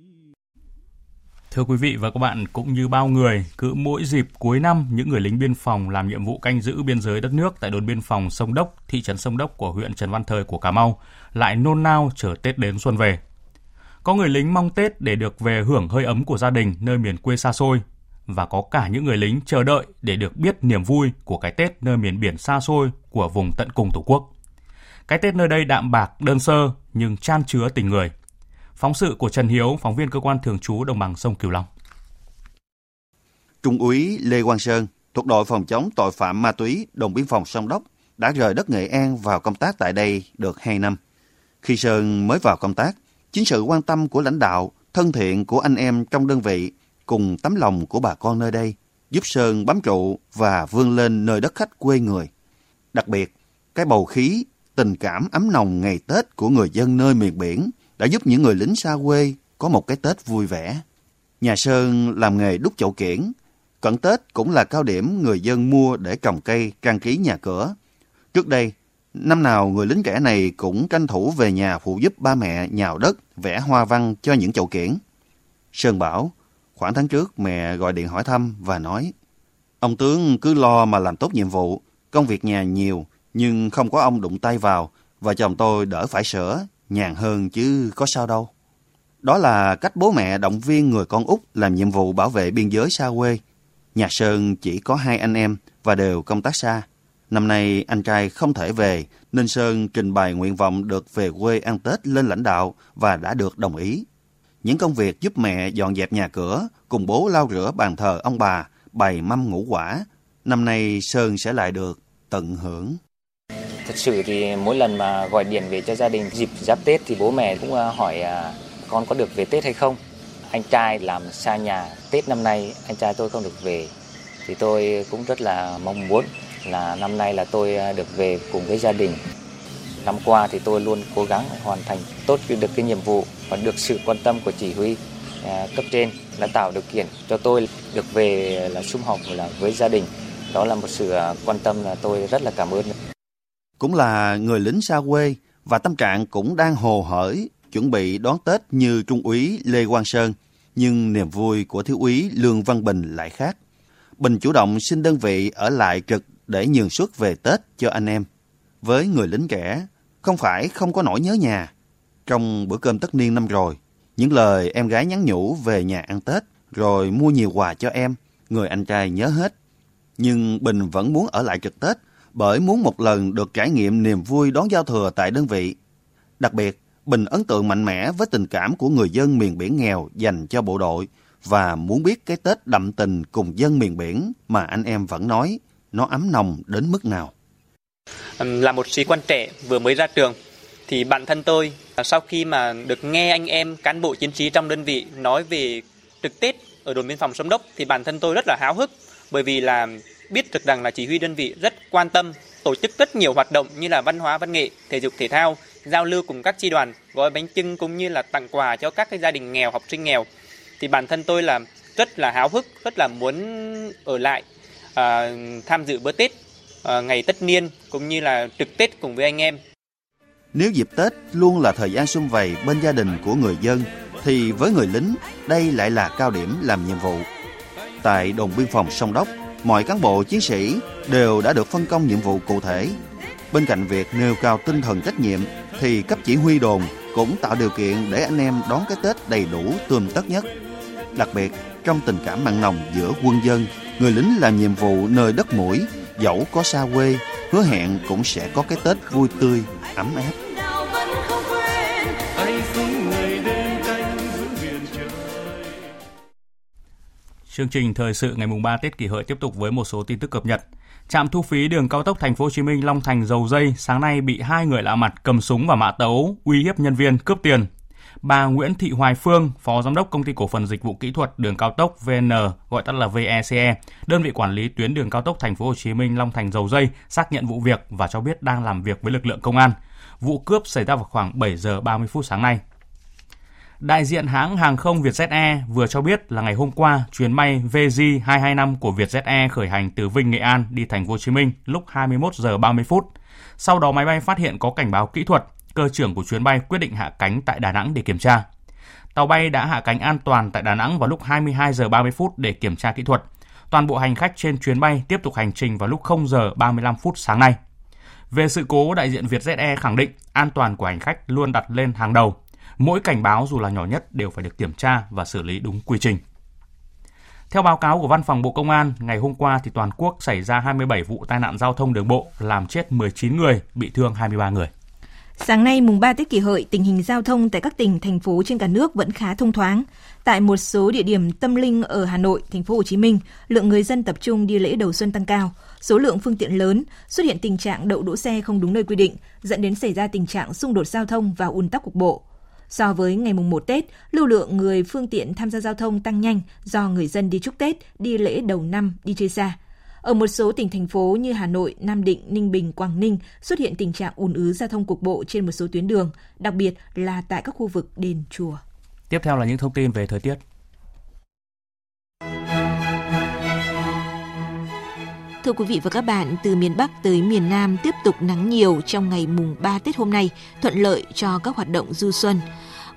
Thưa quý vị và các bạn, cũng như bao người, cứ mỗi dịp cuối năm, những người lính biên phòng làm nhiệm vụ canh giữ biên giới đất nước tại đồn biên phòng Sông Đốc, thị trấn Sông Đốc của huyện Trần Văn Thời của Cà Mau lại nôn nao chờ Tết đến xuân về. Có người lính mong Tết để được về hưởng hơi ấm của gia đình nơi miền quê xa xôi và có cả những người lính chờ đợi để được biết niềm vui của cái Tết nơi miền biển xa xôi của vùng tận cùng Tổ quốc. Cái Tết nơi đây đạm bạc, đơn sơ nhưng chan chứa tình người – Phóng sự của Trần Hiếu, phóng viên cơ quan thường trú đồng bằng sông Cửu Long. Trung úy Lê Quang Sơn, thuộc đội phòng chống tội phạm ma túy đồn biên phòng sông Đốc, đã rời đất Nghệ An vào công tác tại đây được 2 năm. Khi Sơn mới vào công tác, chính sự quan tâm của lãnh đạo, thân thiện của anh em trong đơn vị cùng tấm lòng của bà con nơi đây giúp Sơn bám trụ và vươn lên nơi đất khách quê người. Đặc biệt, cái bầu khí, tình cảm ấm nồng ngày Tết của người dân nơi miền biển đã giúp những người lính xa quê có một cái Tết vui vẻ. Nhà Sơn làm nghề đúc chậu kiển. Cận Tết cũng là cao điểm người dân mua để trồng cây, trang trí nhà cửa. Trước đây, năm nào người lính trẻ này cũng tranh thủ về nhà phụ giúp ba mẹ nhào đất, vẽ hoa văn cho những chậu kiển. Sơn bảo, khoảng tháng trước mẹ gọi điện hỏi thăm và nói, ông tướng cứ lo mà làm tốt nhiệm vụ, công việc nhà nhiều, nhưng không có ông đụng tay vào, và chồng tôi đỡ phải sửa nhàn hơn chứ có sao đâu. Đó là cách bố mẹ động viên người con út làm nhiệm vụ bảo vệ biên giới xa quê. Nhà Sơn chỉ có hai anh em và đều công tác xa. Năm nay anh trai không thể về nên Sơn trình bày nguyện vọng được về quê ăn Tết lên lãnh đạo và đã được đồng ý. Những công việc giúp mẹ dọn dẹp nhà cửa, cùng bố lau rửa bàn thờ ông bà, bày mâm ngũ quả. Năm nay Sơn sẽ lại được tận hưởng. Thật sự thì mỗi lần mà gọi điện về cho gia đình dịp giáp Tết thì bố mẹ cũng à, hỏi à, con có được về Tết hay không. Anh trai làm xa nhà, Tết năm nay anh trai tôi không được về. Thì tôi cũng rất là mong muốn là năm nay là tôi à, được về cùng với gia đình. Năm qua thì tôi luôn cố gắng hoàn thành tốt được cái nhiệm vụ và được sự quan tâm của chỉ huy cấp trên đã tạo điều kiện cho tôi được về là sum họp là với gia đình. Đó là một sự quan tâm là tôi rất là cảm ơn cũng là người lính xa quê và tâm trạng cũng đang hồ hởi chuẩn bị đón Tết như Trung úy Lê Quang Sơn, nhưng niềm vui của thiếu úy Lương Văn Bình lại khác. Bình chủ động xin đơn vị ở lại trực để nhường suất về Tết cho anh em. Với người lính trẻ, không phải không có nỗi nhớ nhà. Trong bữa cơm tất niên năm rồi, những lời em gái nhắn nhủ về nhà ăn Tết rồi mua nhiều quà cho em, người anh trai nhớ hết. Nhưng Bình vẫn muốn ở lại trực Tết bởi muốn một lần được trải nghiệm niềm vui đón giao thừa tại đơn vị. Đặc biệt, Bình ấn tượng mạnh mẽ với tình cảm của người dân miền biển nghèo dành cho bộ đội và muốn biết cái Tết đậm tình cùng dân miền biển mà anh em vẫn nói nó ấm nồng đến mức nào. Là một sĩ quan trẻ vừa mới ra trường thì bản thân tôi à, sau khi mà được nghe anh em cán bộ chiến sĩ trong đơn vị nói về trực Tết ở đồn biên phòng Sông Đốc thì bản thân tôi rất là háo hức bởi vì là biết được rằng là chỉ huy đơn vị rất quan tâm tổ chức rất nhiều hoạt động như là văn hóa văn nghệ, thể dục thể thao, giao lưu cùng các chi đoàn, gói bánh trưng cũng như là tặng quà cho các cái gia đình nghèo, học sinh nghèo. Thì bản thân tôi là rất là háo hức, rất là muốn ở lại à, tham dự bữa Tết à, ngày tất niên cũng như là trực Tết cùng với anh em. Nếu dịp Tết luôn là thời gian sum vầy bên gia đình của người dân, thì với người lính, đây lại là cao điểm làm nhiệm vụ. Tại đồn biên phòng Sông Đốc, mọi cán bộ chiến sĩ đều đã được phân công nhiệm vụ cụ thể. Bên cạnh việc nêu cao tinh thần trách nhiệm thì cấp chỉ huy đồn cũng tạo điều kiện để anh em đón cái Tết đầy đủ tươm tất nhất. Đặc biệt, trong tình cảm mặn nồng giữa quân dân, người lính làm nhiệm vụ nơi đất mũi, dẫu có xa quê, hứa hẹn cũng sẽ có cái Tết vui tươi, ấm áp. Chương trình thời sự ngày mùng 3 Tết Kỷ Hợi tiếp tục với một số tin tức cập nhật. Trạm thu phí đường cao tốc Thành phố Hồ Chí Minh Long Thành Dầu Dây sáng nay bị hai người lạ mặt cầm súng và mã tấu uy hiếp nhân viên cướp tiền. Bà Nguyễn Thị Hoài Phương, Phó Giám đốc Công ty Cổ phần Dịch vụ Kỹ thuật Đường cao tốc VN, gọi tắt là VECE, đơn vị quản lý tuyến đường cao tốc Thành phố Hồ Chí Minh Long Thành Dầu Dây xác nhận vụ việc và cho biết đang làm việc với lực lượng công an. Vụ cướp xảy ra vào khoảng 7 giờ 30 phút sáng nay. Đại diện hãng hàng không Vietjet Air vừa cho biết là ngày hôm qua, chuyến bay VJ225 của Vietjet Air khởi hành từ Vinh Nghệ An đi thành phố Hồ Chí Minh lúc 21 giờ 30 phút. Sau đó máy bay phát hiện có cảnh báo kỹ thuật, cơ trưởng của chuyến bay quyết định hạ cánh tại Đà Nẵng để kiểm tra. Tàu bay đã hạ cánh an toàn tại Đà Nẵng vào lúc 22 giờ 30 phút để kiểm tra kỹ thuật. Toàn bộ hành khách trên chuyến bay tiếp tục hành trình vào lúc 0 giờ 35 phút sáng nay. Về sự cố, đại diện Vietjet Air khẳng định an toàn của hành khách luôn đặt lên hàng đầu. Mỗi cảnh báo dù là nhỏ nhất đều phải được kiểm tra và xử lý đúng quy trình. Theo báo cáo của Văn phòng Bộ Công an, ngày hôm qua thì toàn quốc xảy ra 27 vụ tai nạn giao thông đường bộ, làm chết 19 người, bị thương 23 người. Sáng nay mùng 3 Tết kỷ hợi, tình hình giao thông tại các tỉnh thành phố trên cả nước vẫn khá thông thoáng. Tại một số địa điểm tâm linh ở Hà Nội, thành phố Hồ Chí Minh, lượng người dân tập trung đi lễ đầu xuân tăng cao, số lượng phương tiện lớn, xuất hiện tình trạng đậu đỗ xe không đúng nơi quy định, dẫn đến xảy ra tình trạng xung đột giao thông và ùn tắc cục bộ. So với ngày mùng 1 Tết, lưu lượng người phương tiện tham gia giao thông tăng nhanh do người dân đi chúc Tết, đi lễ đầu năm, đi chơi xa. Ở một số tỉnh thành phố như Hà Nội, Nam Định, Ninh Bình, Quảng Ninh xuất hiện tình trạng ùn ứ giao thông cục bộ trên một số tuyến đường, đặc biệt là tại các khu vực đền chùa. Tiếp theo là những thông tin về thời tiết. Thưa quý vị và các bạn, từ miền Bắc tới miền Nam tiếp tục nắng nhiều trong ngày mùng 3 Tết hôm nay, thuận lợi cho các hoạt động du xuân.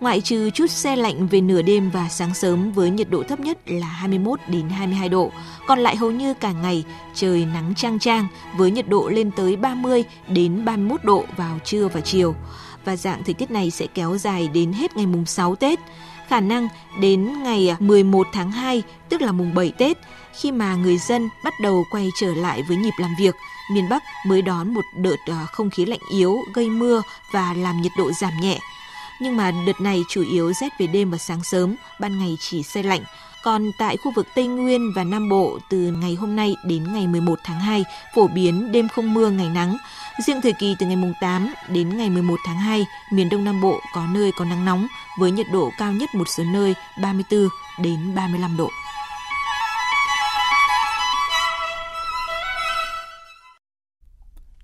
Ngoại trừ chút xe lạnh về nửa đêm và sáng sớm với nhiệt độ thấp nhất là 21 đến 22 độ, còn lại hầu như cả ngày trời nắng trang trang với nhiệt độ lên tới 30 đến 31 độ vào trưa và chiều. Và dạng thời tiết này sẽ kéo dài đến hết ngày mùng 6 Tết khả năng đến ngày à, 11 tháng 2, tức là mùng 7 Tết, khi mà người dân bắt đầu quay trở lại với nhịp làm việc, miền Bắc mới đón một đợt à, không khí lạnh yếu gây mưa và làm nhiệt độ giảm nhẹ. Nhưng mà đợt này chủ yếu rét về đêm và sáng sớm, ban ngày chỉ xe lạnh. Còn tại khu vực Tây Nguyên và Nam Bộ từ ngày hôm nay đến ngày 11 tháng 2, phổ biến đêm không mưa ngày nắng. Riêng thời kỳ từ ngày mùng 8 đến ngày 11 tháng 2, miền Đông Nam Bộ có nơi có nắng nóng với nhiệt độ cao nhất một số nơi 34 đến 35 độ.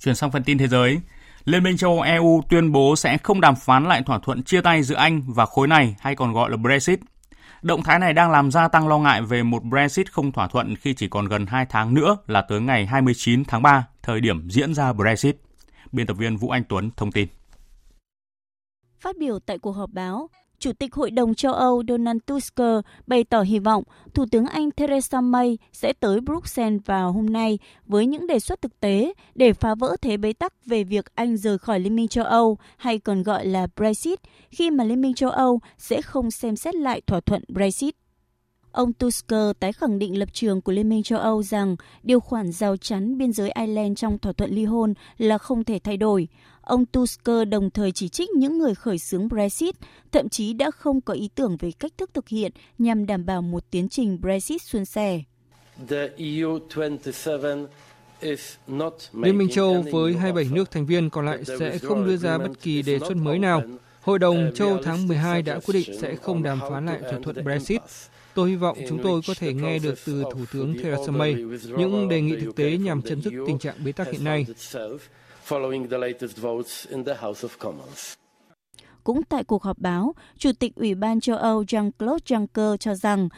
Chuyển sang phần tin thế giới, Liên minh châu Âu EU tuyên bố sẽ không đàm phán lại thỏa thuận chia tay giữa Anh và khối này hay còn gọi là Brexit. Động thái này đang làm gia tăng lo ngại về một Brexit không thỏa thuận khi chỉ còn gần 2 tháng nữa là tới ngày 29 tháng 3, thời điểm diễn ra Brexit. Biên tập viên Vũ Anh Tuấn thông tin. Phát biểu tại cuộc họp báo, Chủ tịch Hội đồng châu Âu Donald Tusk bày tỏ hy vọng Thủ tướng Anh Theresa May sẽ tới Bruxelles vào hôm nay với những đề xuất thực tế để phá vỡ thế bế tắc về việc Anh rời khỏi Liên minh châu Âu, hay còn gọi là Brexit, khi mà Liên minh châu Âu sẽ không xem xét lại thỏa thuận Brexit. Ông Tusk tái khẳng định lập trường của Liên minh châu Âu rằng điều khoản rào chắn biên giới Ireland trong thỏa thuận ly hôn là không thể thay đổi. Ông Tusk đồng thời chỉ trích những người khởi xướng Brexit, thậm chí đã không có ý tưởng về cách thức thực hiện nhằm đảm bảo một tiến trình Brexit suôn sẻ. Liên minh châu Âu với 27 nước thành viên còn lại sẽ không đưa ra bất kỳ đề xuất mới nào. Hội đồng châu Âu tháng 12 đã quyết định sẽ không đàm phán lại thỏa thuận Brexit. Tôi hy vọng chúng tôi có thể nghe được từ Thủ tướng Theresa May những đề nghị thực tế nhằm chấm dứt tình trạng bế tắc hiện nay. Cũng tại cuộc họp báo, Chủ tịch Ủy ban châu Âu Jean-Claude Juncker cho rằng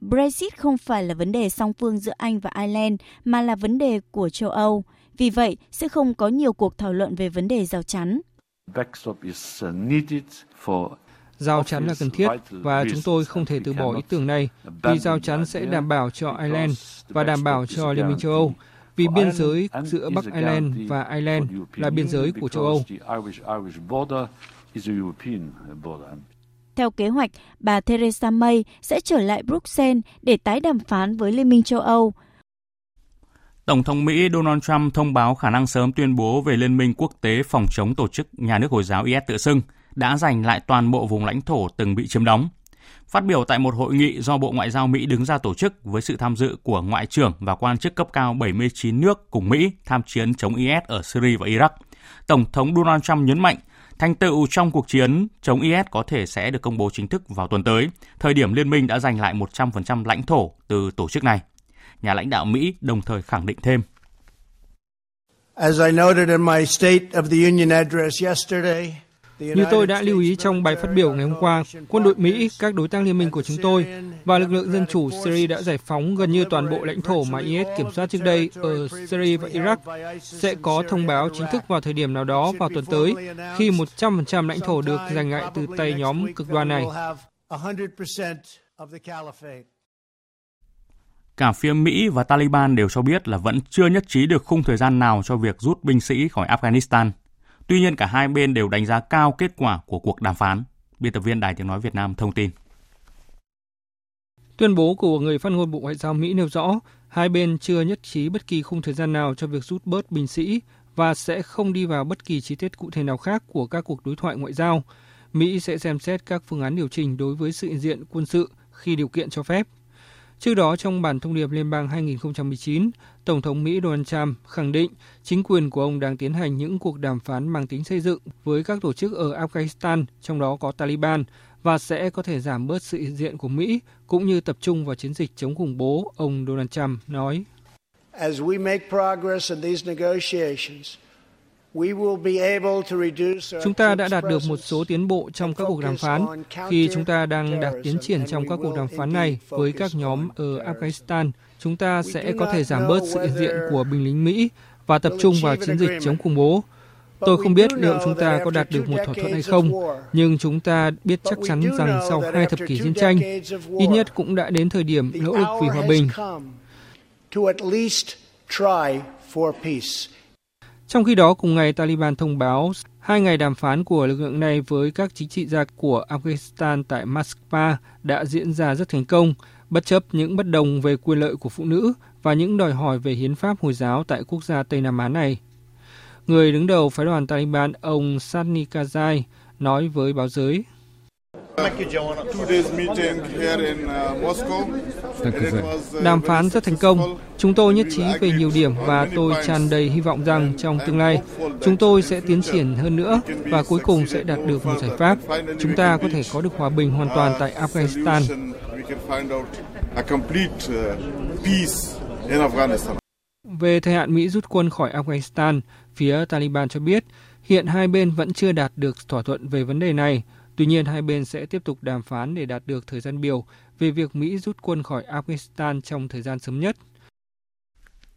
Brexit không phải là vấn đề song phương giữa Anh và Ireland mà là vấn đề của châu Âu. Vì vậy, sẽ không có nhiều cuộc thảo luận về vấn đề rào chắn. Giao chắn là cần thiết và chúng tôi không thể từ bỏ ý tưởng này vì giao chắn sẽ đảm bảo cho Ireland và đảm bảo cho Liên minh châu Âu. vì biên giới giữa Bắc Ireland và Ireland là biên giới của châu Âu. Theo kế hoạch, bà Theresa May sẽ trở lại Bruxelles để tái đàm phán với Liên minh châu Âu. Tổng thống Mỹ Donald Trump thông báo khả năng sớm tuyên bố về Liên minh quốc tế phòng chống tổ chức nhà nước Hồi giáo IS tự xưng đã giành lại toàn bộ vùng lãnh thổ từng bị chiếm đóng. Phát biểu tại một hội nghị do Bộ Ngoại giao Mỹ đứng ra tổ chức với sự tham dự của Ngoại trưởng và quan chức cấp cao 79 nước cùng Mỹ tham chiến chống IS ở Syria và Iraq, Tổng thống Donald Trump nhấn mạnh thành tựu trong cuộc chiến chống IS có thể sẽ được công bố chính thức vào tuần tới, thời điểm liên minh đã giành lại 100% lãnh thổ từ tổ chức này. Nhà lãnh đạo Mỹ đồng thời khẳng định thêm. As I noted in my State of the Union address yesterday, như tôi đã lưu ý trong bài phát biểu ngày hôm qua, quân đội Mỹ, các đối tác liên minh của chúng tôi và lực lượng dân chủ Syria đã giải phóng gần như toàn bộ lãnh thổ mà IS kiểm soát trước đây ở Syria và Iraq. Sẽ có thông báo chính thức vào thời điểm nào đó vào tuần tới khi 100% lãnh thổ được giành lại từ tay nhóm cực đoan này. Cả phía Mỹ và Taliban đều cho biết là vẫn chưa nhất trí được khung thời gian nào cho việc rút binh sĩ khỏi Afghanistan. Tuy nhiên cả hai bên đều đánh giá cao kết quả của cuộc đàm phán. Biên tập viên Đài Tiếng Nói Việt Nam thông tin. Tuyên bố của người phát ngôn Bộ Ngoại giao Mỹ nêu rõ, hai bên chưa nhất trí bất kỳ khung thời gian nào cho việc rút bớt binh sĩ và sẽ không đi vào bất kỳ chi tiết cụ thể nào khác của các cuộc đối thoại ngoại giao. Mỹ sẽ xem xét các phương án điều chỉnh đối với sự hiện diện quân sự khi điều kiện cho phép. Trước đó, trong bản thông điệp liên bang 2019, Tổng thống Mỹ Donald Trump khẳng định chính quyền của ông đang tiến hành những cuộc đàm phán mang tính xây dựng với các tổ chức ở Afghanistan, trong đó có Taliban, và sẽ có thể giảm bớt sự hiện diện của Mỹ cũng như tập trung vào chiến dịch chống khủng bố, ông Donald Trump nói. As we make progress in these negotiations, Chúng ta đã đạt được một số tiến bộ trong các cuộc đàm phán khi chúng ta đang đạt tiến triển trong các cuộc đàm phán này với các nhóm ở Afghanistan. Chúng ta sẽ có thể giảm bớt sự hiện diện của binh lính Mỹ và tập trung vào chiến dịch chống khủng bố. Tôi không biết liệu chúng ta có đạt được một thỏa thuận hay không, nhưng chúng ta biết chắc chắn rằng sau hai thập kỷ chiến tranh, ít nhất cũng đã đến thời điểm nỗ lực vì hòa bình. Trong khi đó, cùng ngày Taliban thông báo hai ngày đàm phán của lực lượng này với các chính trị gia của Afghanistan tại Moscow đã diễn ra rất thành công, bất chấp những bất đồng về quyền lợi của phụ nữ và những đòi hỏi về hiến pháp Hồi giáo tại quốc gia Tây Nam Á này. Người đứng đầu phái đoàn Taliban, ông Sani Kazai, nói với báo giới. Đàm phán rất thành công. Chúng tôi nhất trí về nhiều điểm và tôi tràn đầy hy vọng rằng trong tương lai chúng tôi sẽ tiến triển hơn nữa và cuối cùng sẽ đạt được một giải pháp. Chúng ta có thể có được hòa bình hoàn toàn tại Afghanistan. Về thời hạn Mỹ rút quân khỏi Afghanistan, phía Taliban cho biết hiện hai bên vẫn chưa đạt được thỏa thuận về vấn đề này. Tuy nhiên, hai bên sẽ tiếp tục đàm phán để đạt được thời gian biểu về việc Mỹ rút quân khỏi Afghanistan trong thời gian sớm nhất.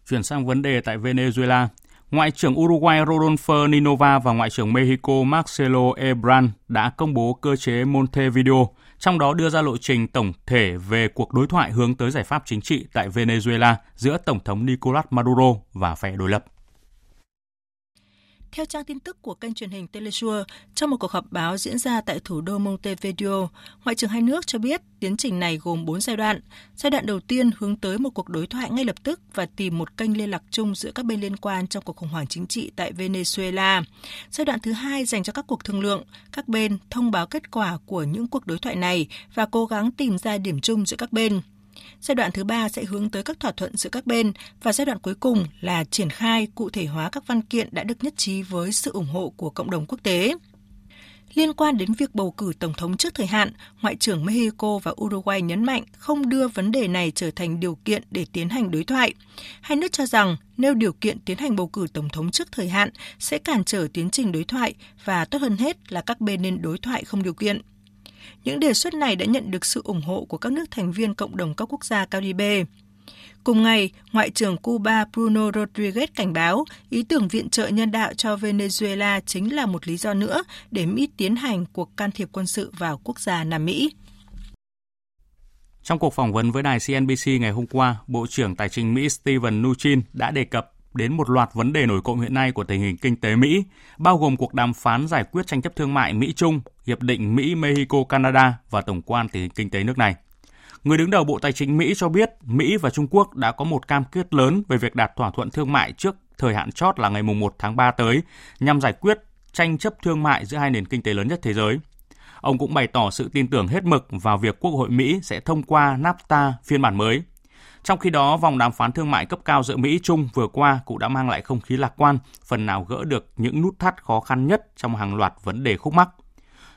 Chuyển sang vấn đề tại Venezuela, Ngoại trưởng Uruguay Rodolfo Ninova và Ngoại trưởng Mexico Marcelo Ebrard đã công bố cơ chế Montevideo, trong đó đưa ra lộ trình tổng thể về cuộc đối thoại hướng tới giải pháp chính trị tại Venezuela giữa Tổng thống Nicolas Maduro và phe đối lập. Theo trang tin tức của kênh truyền hình Telesur, trong một cuộc họp báo diễn ra tại thủ đô Montevideo, Ngoại trưởng hai nước cho biết tiến trình này gồm 4 giai đoạn. Giai đoạn đầu tiên hướng tới một cuộc đối thoại ngay lập tức và tìm một kênh liên lạc chung giữa các bên liên quan trong cuộc khủng hoảng chính trị tại Venezuela. Giai đoạn thứ hai dành cho các cuộc thương lượng, các bên thông báo kết quả của những cuộc đối thoại này và cố gắng tìm ra điểm chung giữa các bên. Giai đoạn thứ ba sẽ hướng tới các thỏa thuận giữa các bên và giai đoạn cuối cùng là triển khai cụ thể hóa các văn kiện đã được nhất trí với sự ủng hộ của cộng đồng quốc tế. Liên quan đến việc bầu cử tổng thống trước thời hạn, Ngoại trưởng Mexico và Uruguay nhấn mạnh không đưa vấn đề này trở thành điều kiện để tiến hành đối thoại. Hai nước cho rằng nêu điều kiện tiến hành bầu cử tổng thống trước thời hạn sẽ cản trở tiến trình đối thoại và tốt hơn hết là các bên nên đối thoại không điều kiện. Những đề xuất này đã nhận được sự ủng hộ của các nước thành viên cộng đồng các quốc gia Caribe. Cùng ngày, Ngoại trưởng Cuba Bruno Rodriguez cảnh báo ý tưởng viện trợ nhân đạo cho Venezuela chính là một lý do nữa để Mỹ tiến hành cuộc can thiệp quân sự vào quốc gia Nam Mỹ. Trong cuộc phỏng vấn với đài CNBC ngày hôm qua, Bộ trưởng Tài chính Mỹ Steven Mnuchin đã đề cập đến một loạt vấn đề nổi cộng hiện nay của tình hình kinh tế Mỹ, bao gồm cuộc đàm phán giải quyết tranh chấp thương mại Mỹ-Trung, Hiệp định Mỹ-Mexico-Canada và tổng quan tình hình kinh tế nước này. Người đứng đầu Bộ Tài chính Mỹ cho biết Mỹ và Trung Quốc đã có một cam kết lớn về việc đạt thỏa thuận thương mại trước thời hạn chót là ngày 1 tháng 3 tới nhằm giải quyết tranh chấp thương mại giữa hai nền kinh tế lớn nhất thế giới. Ông cũng bày tỏ sự tin tưởng hết mực vào việc Quốc hội Mỹ sẽ thông qua NAFTA phiên bản mới. Trong khi đó, vòng đàm phán thương mại cấp cao giữa Mỹ Trung vừa qua cũng đã mang lại không khí lạc quan, phần nào gỡ được những nút thắt khó khăn nhất trong hàng loạt vấn đề khúc mắc.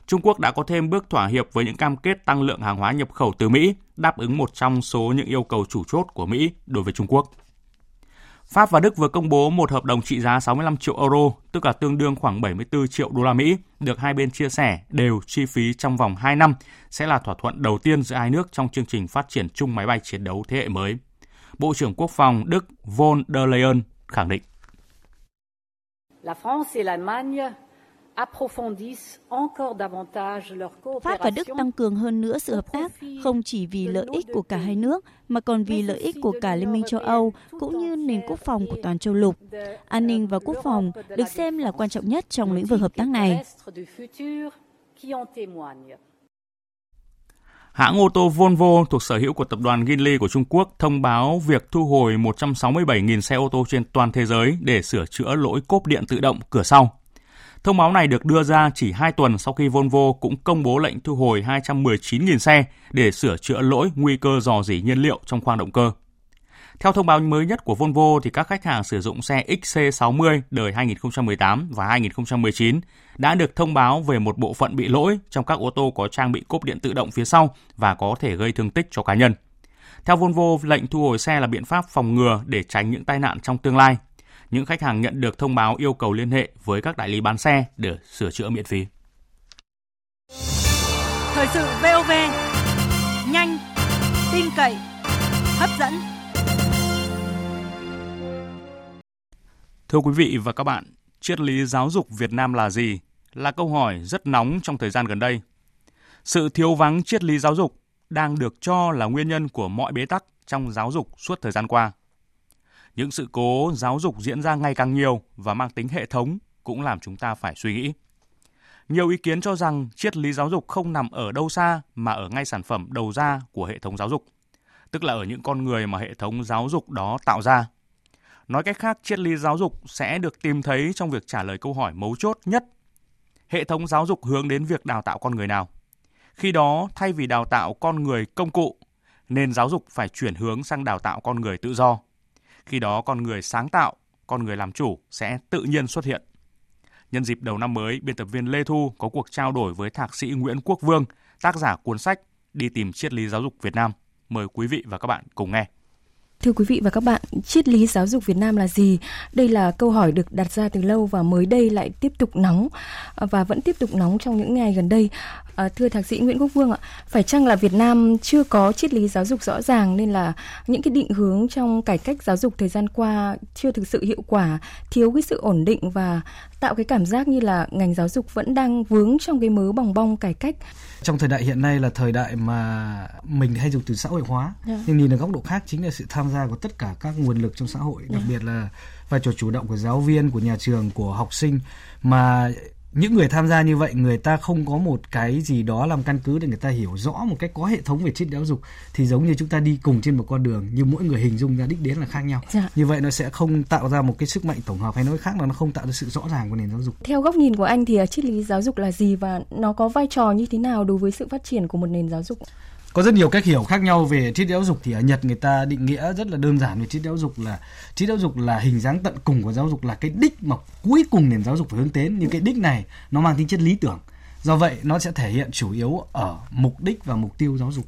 Trung Quốc đã có thêm bước thỏa hiệp với những cam kết tăng lượng hàng hóa nhập khẩu từ Mỹ, đáp ứng một trong số những yêu cầu chủ chốt của Mỹ đối với Trung Quốc. Pháp và Đức vừa công bố một hợp đồng trị giá 65 triệu euro, tức là tương đương khoảng 74 triệu đô la Mỹ, được hai bên chia sẻ đều chi phí trong vòng 2 năm, sẽ là thỏa thuận đầu tiên giữa hai nước trong chương trình phát triển chung máy bay chiến đấu thế hệ mới. Bộ trưởng Quốc phòng Đức von der Leyen khẳng định. La France et l'Allemagne Pháp và Đức tăng cường hơn nữa sự hợp tác, không chỉ vì lợi ích của cả hai nước, mà còn vì lợi ích của cả Liên minh châu Âu, cũng như nền quốc phòng của toàn châu lục. An ninh và quốc phòng được xem là quan trọng nhất trong lĩnh vực hợp tác này. Hãng ô tô Volvo thuộc sở hữu của tập đoàn Geely của Trung Quốc thông báo việc thu hồi 167.000 xe ô tô trên toàn thế giới để sửa chữa lỗi cốp điện tự động cửa sau. Thông báo này được đưa ra chỉ 2 tuần sau khi Volvo cũng công bố lệnh thu hồi 219.000 xe để sửa chữa lỗi nguy cơ dò dỉ nhiên liệu trong khoang động cơ. Theo thông báo mới nhất của Volvo thì các khách hàng sử dụng xe XC60 đời 2018 và 2019 đã được thông báo về một bộ phận bị lỗi trong các ô tô có trang bị cốp điện tự động phía sau và có thể gây thương tích cho cá nhân. Theo Volvo, lệnh thu hồi xe là biện pháp phòng ngừa để tránh những tai nạn trong tương lai những khách hàng nhận được thông báo yêu cầu liên hệ với các đại lý bán xe để sửa chữa miễn phí. Thời sự VOV, nhanh, tin cậy, hấp dẫn. Thưa quý vị và các bạn, triết lý giáo dục Việt Nam là gì? Là câu hỏi rất nóng trong thời gian gần đây. Sự thiếu vắng triết lý giáo dục đang được cho là nguyên nhân của mọi bế tắc trong giáo dục suốt thời gian qua. Những sự cố giáo dục diễn ra ngày càng nhiều và mang tính hệ thống cũng làm chúng ta phải suy nghĩ. Nhiều ý kiến cho rằng triết lý giáo dục không nằm ở đâu xa mà ở ngay sản phẩm đầu ra của hệ thống giáo dục, tức là ở những con người mà hệ thống giáo dục đó tạo ra. Nói cách khác, triết lý giáo dục sẽ được tìm thấy trong việc trả lời câu hỏi mấu chốt nhất. Hệ thống giáo dục hướng đến việc đào tạo con người nào? Khi đó, thay vì đào tạo con người công cụ, nên giáo dục phải chuyển hướng sang đào tạo con người tự do. Khi đó con người sáng tạo, con người làm chủ sẽ tự nhiên xuất hiện. Nhân dịp đầu năm mới, biên tập viên Lê Thu có cuộc trao đổi với thạc sĩ Nguyễn Quốc Vương, tác giả cuốn sách Đi tìm triết lý giáo dục Việt Nam. Mời quý vị và các bạn cùng nghe. Thưa quý vị và các bạn, triết lý giáo dục Việt Nam là gì? Đây là câu hỏi được đặt ra từ lâu và mới đây lại tiếp tục nóng và vẫn tiếp tục nóng trong những ngày gần đây. À, thưa thạc sĩ Nguyễn Quốc Vương ạ, phải chăng là Việt Nam chưa có triết lý giáo dục rõ ràng nên là những cái định hướng trong cải cách giáo dục thời gian qua chưa thực sự hiệu quả, thiếu cái sự ổn định và tạo cái cảm giác như là ngành giáo dục vẫn đang vướng trong cái mớ bòng bong cải cách. Trong thời đại hiện nay là thời đại mà mình hay dùng từ xã hội hóa, yeah. Dạ. nhưng nhìn ở góc độ khác chính là sự tham gia của tất cả các nguồn lực trong xã hội, đặc yeah. Dạ. biệt là vai trò chủ động của giáo viên, của nhà trường, của học sinh mà những người tham gia như vậy người ta không có một cái gì đó làm căn cứ để người ta hiểu rõ một cách có hệ thống về triết giáo dục thì giống như chúng ta đi cùng trên một con đường nhưng mỗi người hình dung ra đích đến là khác nhau. Dạ. như vậy nó sẽ không tạo ra một cái sức mạnh tổng hợp hay nói khác là nó không tạo ra sự rõ ràng của nền giáo dục. Theo góc nhìn của anh thì triết lý giáo dục là gì và nó có vai trò như thế nào đối với sự phát triển của một nền giáo dục có rất nhiều cách hiểu khác nhau về triết giáo dục. Thì ở Nhật người ta định nghĩa rất là đơn giản về triết giáo dục là, triết giáo dục là hình dáng tận cùng của giáo dục là cái đích mà cuối cùng nền giáo dục phải hướng đến. Nhưng cái đích này nó mang tính chất lý tưởng. Do vậy nó sẽ thể hiện chủ yếu ở mục đích và mục tiêu giáo dục.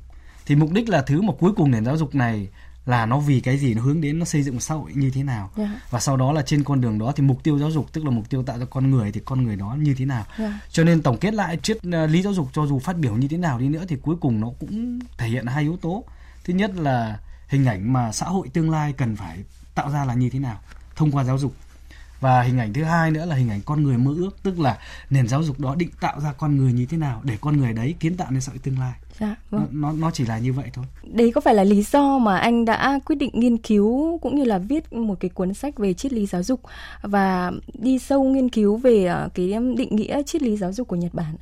Thì mục đích là thứ mà cuối cùng nền giáo dục này là nó vì cái gì nó hướng đến nó xây dựng một xã hội như thế nào yeah. Dạ. và sau đó là trên con đường đó thì mục tiêu giáo dục tức là mục tiêu tạo ra con người thì con người đó như thế nào yeah. Dạ. cho nên tổng kết lại triết uh, lý giáo dục cho dù phát biểu như thế nào đi nữa thì cuối cùng nó cũng thể hiện hai yếu tố thứ nhất là hình ảnh mà xã hội tương lai cần phải tạo ra là như thế nào thông qua giáo dục và hình ảnh thứ hai nữa là hình ảnh con người mơ ước tức là nền giáo dục đó định tạo ra con người như thế nào để con người đấy kiến tạo nên xã hội tương lai Dạ, vâng. nó, nó nó chỉ là như vậy thôi Đấy có phải là lý do mà anh đã quyết định nghiên cứu cũng như là viết một cái cuốn sách về triết lý giáo dục và đi sâu nghiên cứu về ờ, cái định nghĩa triết lý giáo dục của Nhật Bản?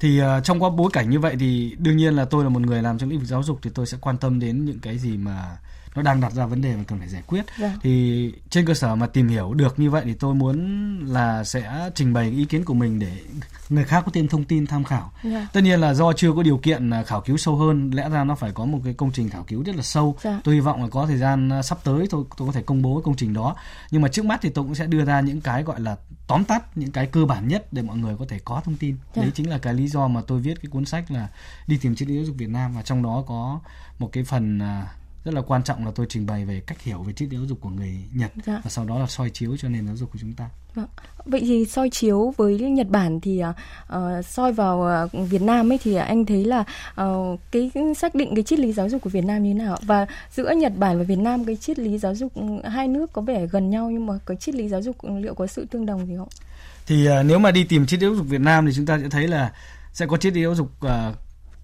thì uh, trong quá bối cảnh như vậy thì đương nhiên là tôi là một người làm trong lĩnh vực giáo dục thì tôi sẽ quan tâm đến những cái gì mà nó đang đặt ra vấn đề mà cần phải giải quyết Vâng. thì trên cơ sở mà tìm hiểu được như vậy thì tôi muốn là sẽ trình bày ý kiến của mình để người khác có thêm thông tin tham khảo Dạ. tất nhiên là do chưa có điều kiện à, khảo cứu sâu hơn lẽ ra nó phải có một cái công trình khảo cứu rất là sâu Dạ. tôi hy vọng là có thời gian à, sắp tới tôi tôi có thể công bố cái công trình đó nhưng mà trước mắt thì tôi cũng sẽ đưa ra những cái gọi là tóm tắt những cái cơ bản nhất để mọi người có thể có thông tin Dạ. đấy chính là cái lý do mà tôi viết cái cuốn sách là đi tìm triết lý giáo dục Việt Nam và trong đó có một cái phần à, rất là quan trọng là tôi trình bày về cách hiểu về triết lý giáo dục của người Nhật Dạ. và sau đó là soi chiếu cho nền giáo dục của chúng ta. Vâng. Vậy thì soi chiếu với Nhật Bản thì ờ, soi vào ờ, Việt Nam ấy thì anh thấy là ờ, cái xác định cái triết lý giáo dục của Việt Nam như thế nào và giữa Nhật Bản và Việt Nam cái triết lý giáo dục ừ, hai nước có vẻ gần nhau nhưng mà cái triết lý giáo dục liệu có sự tương đồng gì không? Thì à, nếu mà đi tìm triết lý giáo dục Việt Nam thì chúng ta sẽ thấy là sẽ có triết lý giáo dục à,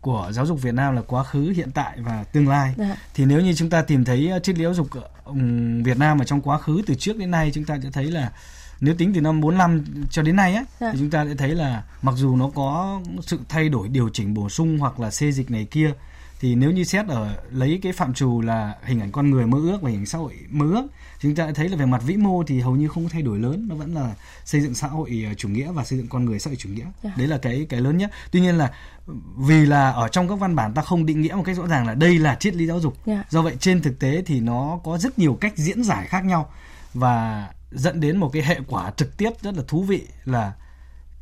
của giáo dục Việt Nam là quá khứ, hiện tại và tương lai. Dạ. Thì nếu như chúng ta tìm thấy à, triết lý giáo dục ừm, Việt Nam ở trong quá khứ từ trước đến nay chúng ta sẽ thấy là nếu tính từ năm 45 cho đến nay á Dạ. thì chúng ta sẽ thấy là mặc dù nó có sự thay đổi điều chỉnh bổ sung hoặc là xê dịch này kia thì nếu như xét ở lấy cái phạm trù là hình ảnh con người mơ ước và hình ảnh xã hội mơ ước chúng ta thấy là về mặt vĩ mô thì hầu như không có thay đổi lớn nó vẫn là xây dựng xã hội ờ, chủ nghĩa và xây dựng con người xã hội chủ nghĩa Dạ. đấy là cái cái lớn nhất tuy nhiên là vì là ở trong các văn bản ta không định nghĩa một cách rõ ràng là đây là triết lý giáo dục Dạ. do vậy trên thực tế thì nó có rất nhiều cách diễn giải khác nhau và dẫn đến một cái hệ quả trực tiếp rất là thú vị là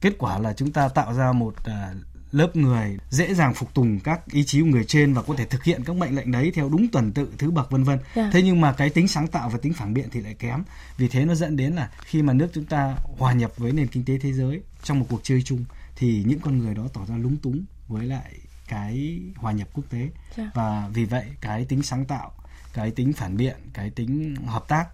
kết quả là chúng ta tạo ra một à, lớp người dễ dàng phục tùng các ý chí của người trên và có thể thực hiện các mệnh lệnh đấy theo đúng tuần tự thứ bậc vân vân Dạ. thế nhưng mà cái tính sáng tạo và tính phản biện thì lại kém vì thế nó dẫn đến là khi mà nước chúng ta hòa nhập với nền kinh tế thế giới trong một cuộc chơi chung thì những con người đó tỏ ra lúng túng với lại cái hòa nhập quốc tế Dạ. và vì vậy cái tính sáng tạo cái tính phản biện cái tính hợp tác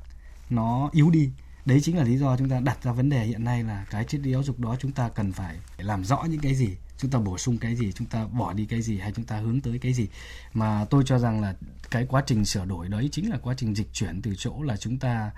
nó yếu đi đấy chính là lý do chúng ta đặt ra vấn đề hiện nay là cái triết lý giáo dục đó chúng ta cần phải làm rõ những cái gì chúng ta bổ sung cái gì chúng ta bỏ đi cái gì hay chúng ta hướng tới cái gì. Mà tôi cho rằng là cái quá trình sửa đổi đấy chính là quá trình dịch chuyển từ chỗ là chúng ta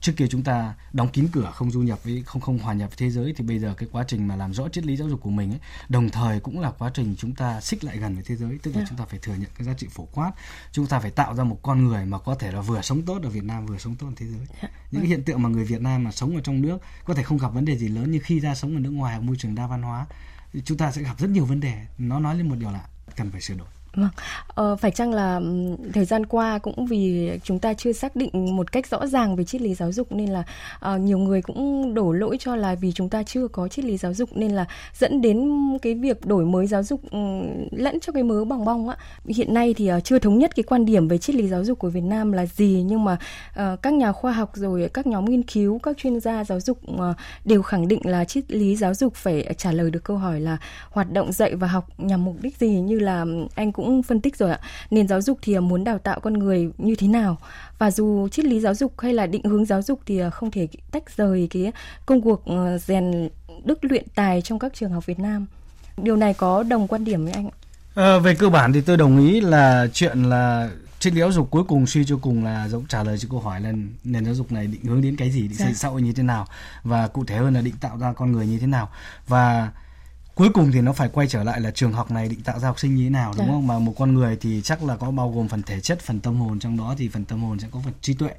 trước kia chúng ta đóng kín cửa không du nhập với không không hòa nhập với thế giới thì bây giờ cái quá trình mà làm rõ triết lý giáo dục của mình ấy đồng thời cũng là quá trình chúng ta xích lại gần với thế giới. Tức là Yeah. chúng ta phải thừa nhận cái giá trị phổ quát chúng ta phải tạo ra một con người mà có thể là vừa sống tốt ở Việt Nam vừa sống tốt ở thế giới. Những cái hiện tượng mà người Việt Nam mà sống ở trong nước có thể không gặp vấn đề gì lớn nhưng khi ra sống ở nước ngoài ở môi trường đa văn hóa chúng ta sẽ gặp rất nhiều vấn đề. Nó nói lên một điều là cần phải sửa đổi. Vâng. Ờ, phải chăng là thời gian qua cũng vì chúng ta chưa xác định một cách rõ ràng về triết lý giáo dục nên là uh, nhiều người cũng đổ lỗi cho là vì chúng ta chưa có triết lý giáo dục nên là dẫn đến cái việc đổi mới giáo dục lẫn cho cái mớ bong bong á. Hiện nay thì uh, chưa thống nhất cái quan điểm về triết lý giáo dục của Việt Nam là gì nhưng mà uh, các nhà khoa học rồi các nhóm nghiên cứu, các chuyên gia giáo dục uh, đều khẳng định là triết lý giáo dục phải trả lời được câu hỏi là hoạt động dạy và học nhằm mục đích gì như là anh cũng phân tích rồi ạ. Nền giáo dục thì muốn đào tạo con người như thế nào và dù triết lý giáo dục hay là định hướng giáo dục thì không thể tách rời cái công cuộc ờ, rèn đức luyện tài trong các trường học Việt Nam. Điều này có đồng quan điểm với anh? Ờ, về cơ bản thì tôi đồng ý là chuyện là triết lý giáo dục cuối cùng suy cho cùng là giống trả lời cho câu hỏi là nền giáo dục này định hướng đến cái gì, định Dạ. xây xã hội như thế nào và cụ thể hơn là định tạo ra con người như thế nào và cuối cùng thì nó phải quay trở lại là trường học này định tạo ra học sinh như thế nào đúng Dạ. không mà một con người thì chắc là có bao gồm phần thể chất phần tâm hồn trong đó thì phần tâm hồn sẽ có phần trí tuệ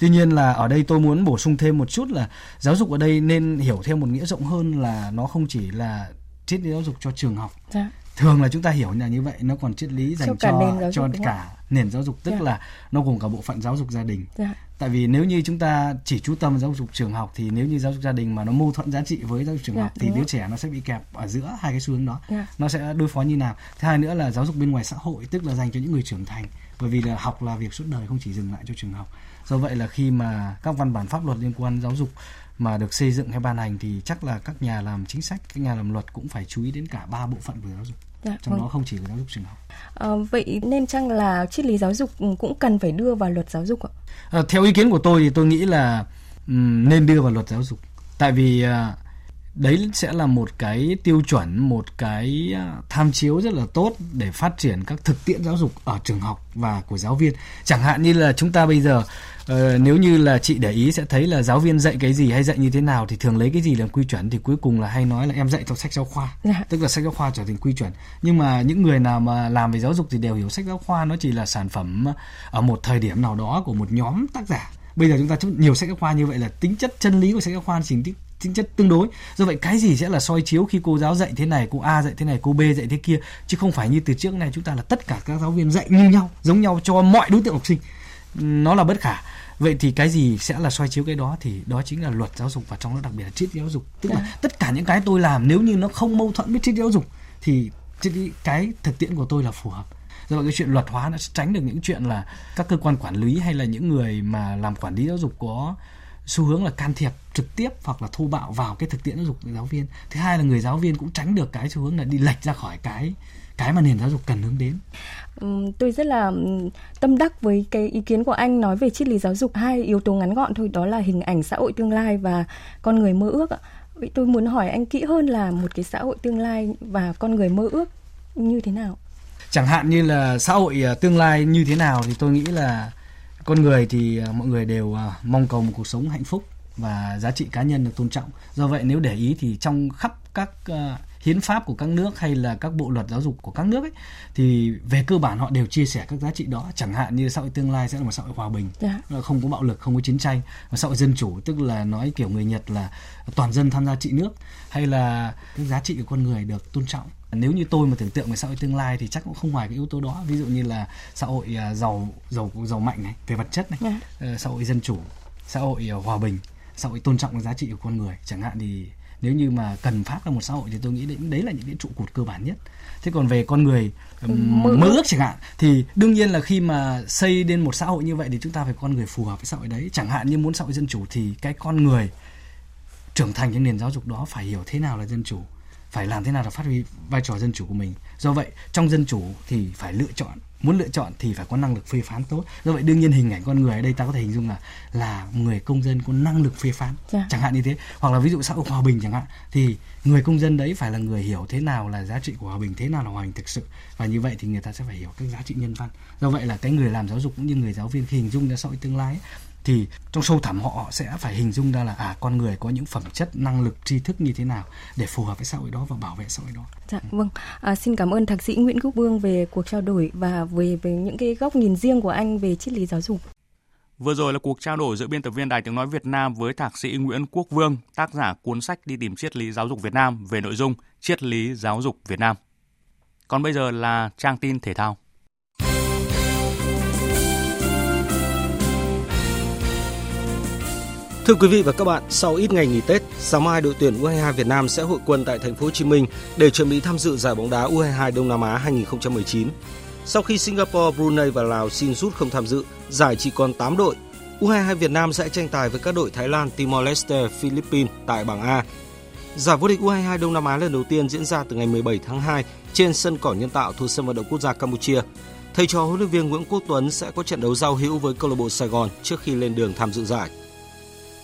tuy nhiên là ở đây tôi muốn bổ sung thêm một chút là giáo dục ở đây nên hiểu thêm một nghĩa rộng hơn là nó không chỉ là triết lý giáo dục cho trường học Dạ. Thường là chúng ta hiểu là như vậy nó còn triết lý dành Cho cho cả nền giáo dục, cho đúng không? cả nền giáo dục tức Dạ. là nó gồm cả bộ phận giáo dục gia đình. Dạ. tại vì nếu như chúng ta chỉ chú tâm giáo dục trường học thì nếu như giáo dục gia đình mà nó mâu thuẫn giá trị với giáo dục trường Dạ, học thì đứa trẻ nó sẽ bị kẹp ở giữa hai cái xu hướng đó. Dạ. nó sẽ đối phó như nào? Thứ hai nữa là giáo dục bên ngoài xã hội tức là dành cho những người trưởng thành. Bởi vì là học là việc suốt đời không chỉ dừng lại cho trường học. Do vậy là khi mà các văn bản pháp luật liên quan giáo dục mà được xây dựng hay ban hành thì chắc là các nhà làm chính sách các nhà làm luật cũng phải chú ý đến cả ba bộ phận của giáo dục Dạ, trong vâng. đó không chỉ là giáo dục trường học Ờ, vậy nên chăng là triết lý giáo dục cũng cần phải đưa vào luật giáo dục ạ? À, theo ý kiến của tôi thì tôi nghĩ là um, nên đưa vào luật giáo dục tại vì uh, đấy sẽ là một cái tiêu chuẩn một cái à, tham chiếu rất là tốt để phát triển các thực tiễn giáo dục ở trường học và của giáo viên chẳng hạn như là chúng ta bây giờ uh, nếu như là chị để ý sẽ thấy là giáo viên dạy cái gì hay dạy như thế nào thì thường lấy cái gì làm quy chuẩn thì cuối cùng là hay nói là em dạy trong sách giáo khoa. Dạ. tức là sách giáo khoa trở thành quy chuẩn. Nhưng mà những người nào mà làm về giáo dục thì đều hiểu sách giáo khoa nó chỉ là sản phẩm ở một thời điểm nào đó của một nhóm tác giả. Bây giờ chúng ta nhiều sách giáo khoa như vậy là tính chất chân lý của sách giáo khoa chỉ tính chất tương đối. Do vậy cái gì sẽ là soi chiếu khi cô giáo dạy thế này cô a dạy thế này cô b dạy thế kia? Chứ không phải như từ trước này chúng ta là tất cả các giáo viên dạy như nhau giống nhau cho mọi đối tượng học sinh nó là bất khả. Vậy thì cái gì sẽ là soi chiếu cái đó thì đó chính là luật giáo dục và trong đó đặc biệt là triết giáo dục. Tức là dạ. tất cả những cái tôi làm nếu như nó không mâu thuẫn với triết giáo dục thì cái thực tiễn của tôi là phù hợp. Do vậy cái chuyện luật hóa nó sẽ tránh được những chuyện là các cơ quan quản lý hay là những người mà làm quản lý giáo dục có xu hướng là can thiệp trực tiếp hoặc là thô bạo vào cái thực tiễn giáo dục của giáo viên. Thứ hai là người giáo viên cũng tránh được cái xu hướng là đi lệch ra khỏi cái cái mà nền giáo dục cần hướng đến. Tôi rất là tâm đắc với cái ý kiến của anh nói về triết lý giáo dục. Hai yếu tố ngắn gọn thôi đó là hình ảnh xã hội tương lai và con người mơ ước vậy tôi muốn hỏi anh kỹ hơn là một cái xã hội tương lai và con người mơ ước như thế nào? Chẳng hạn như là xã hội à, tương lai như thế nào thì tôi nghĩ là con người thì à, mọi người đều à, mong cầu một cuộc sống hạnh phúc và giá trị cá nhân được tôn trọng. Do vậy nếu để ý thì trong khắp các hiến pháp của các nước hay là các bộ luật giáo dục của các nước ấy thì về cơ bản họ đều chia sẻ các giá trị đó chẳng hạn như xã hội tương lai sẽ là một xã hội hòa bình yeah. Dạ. không có bạo lực không có chiến tranh và xã hội dân chủ tức là nói kiểu người nhật là toàn dân tham gia trị nước hay là các giá trị của con người được tôn trọng nếu như tôi mà tưởng tượng về xã hội tương lai thì chắc cũng không ngoài cái yếu tố đó ví dụ như là xã hội à, giàu giàu giàu mạnh này về vật chất này yeah. Dạ. Ờ, xã hội dân chủ xã hội à, hòa bình xã hội tôn trọng cái giá trị của con người chẳng hạn thì nếu như mà cần phát ra một xã hội thì tôi nghĩ đấy đấy là những cái trụ cột cơ bản nhất. Thế còn về con người mơ, mơ ước chẳng hạn thì đương nhiên là khi mà xây lên một xã hội như vậy thì chúng ta phải con người phù hợp với xã hội đấy. Chẳng hạn như muốn xã hội dân chủ thì cái con người trưởng thành trong nền giáo dục đó phải hiểu thế nào là dân chủ phải làm thế nào để phát huy vai trò dân chủ của mình. Do vậy trong dân chủ thì phải lựa chọn muốn lựa chọn thì phải có năng lực phê phán tốt do vậy đương nhiên hình ảnh con người ở đây ta có thể hình dung là là người công dân có năng lực phê phán yeah. Dạ. chẳng hạn như thế hoặc là ví dụ xã hội hòa bình chẳng hạn thì người công dân đấy phải là người hiểu thế nào là giá trị của hòa bình thế nào là hòa bình thực sự và như vậy thì người ta sẽ phải hiểu các giá trị nhân văn do vậy là cái người làm giáo dục cũng như người giáo viên khi hình dung ra xã hội tương lai ấy, thì trong sâu thẳm họ sẽ phải hình dung ra là à con người có những phẩm chất năng lực tri thức như thế nào để phù hợp với xã hội đó và bảo vệ xã hội đó. Dạ vâng. À, xin cảm ơn thạc sĩ Nguyễn Quốc Vương về cuộc trao đổi và về về những cái góc nhìn riêng của anh về triết lý giáo dục. Vừa rồi là cuộc trao đổi giữa biên tập viên Đài Tiếng Nói Việt Nam với thạc sĩ Nguyễn Quốc Vương, tác giả cuốn sách đi tìm triết lý giáo dục Việt Nam về nội dung triết lý giáo dục Việt Nam. Còn bây giờ là trang tin thể thao. Thưa quý vị và các bạn, sau ít ngày nghỉ Tết, sáng mai đội tuyển U22 Việt Nam sẽ hội quân tại thành phố Hồ Chí Minh để chuẩn bị tham dự giải bóng đá U22 Đông Nam Á 2019. Sau khi Singapore, Brunei và Lào xin rút không tham dự, giải chỉ còn 8 đội. U22 Việt Nam sẽ tranh tài với các đội Thái Lan, Timor-Leste, Philippines tại bảng A. Giải vô địch U22 Đông Nam Á lần đầu tiên diễn ra từ ngày 17 tháng 2 trên sân cỏ nhân tạo thuộc sân vận động quốc gia Campuchia. Thầy trò huấn luyện viên Nguyễn Quốc Tuấn sẽ có trận đấu giao hữu với câu lạc bộ Sài Gòn trước khi lên đường tham dự giải.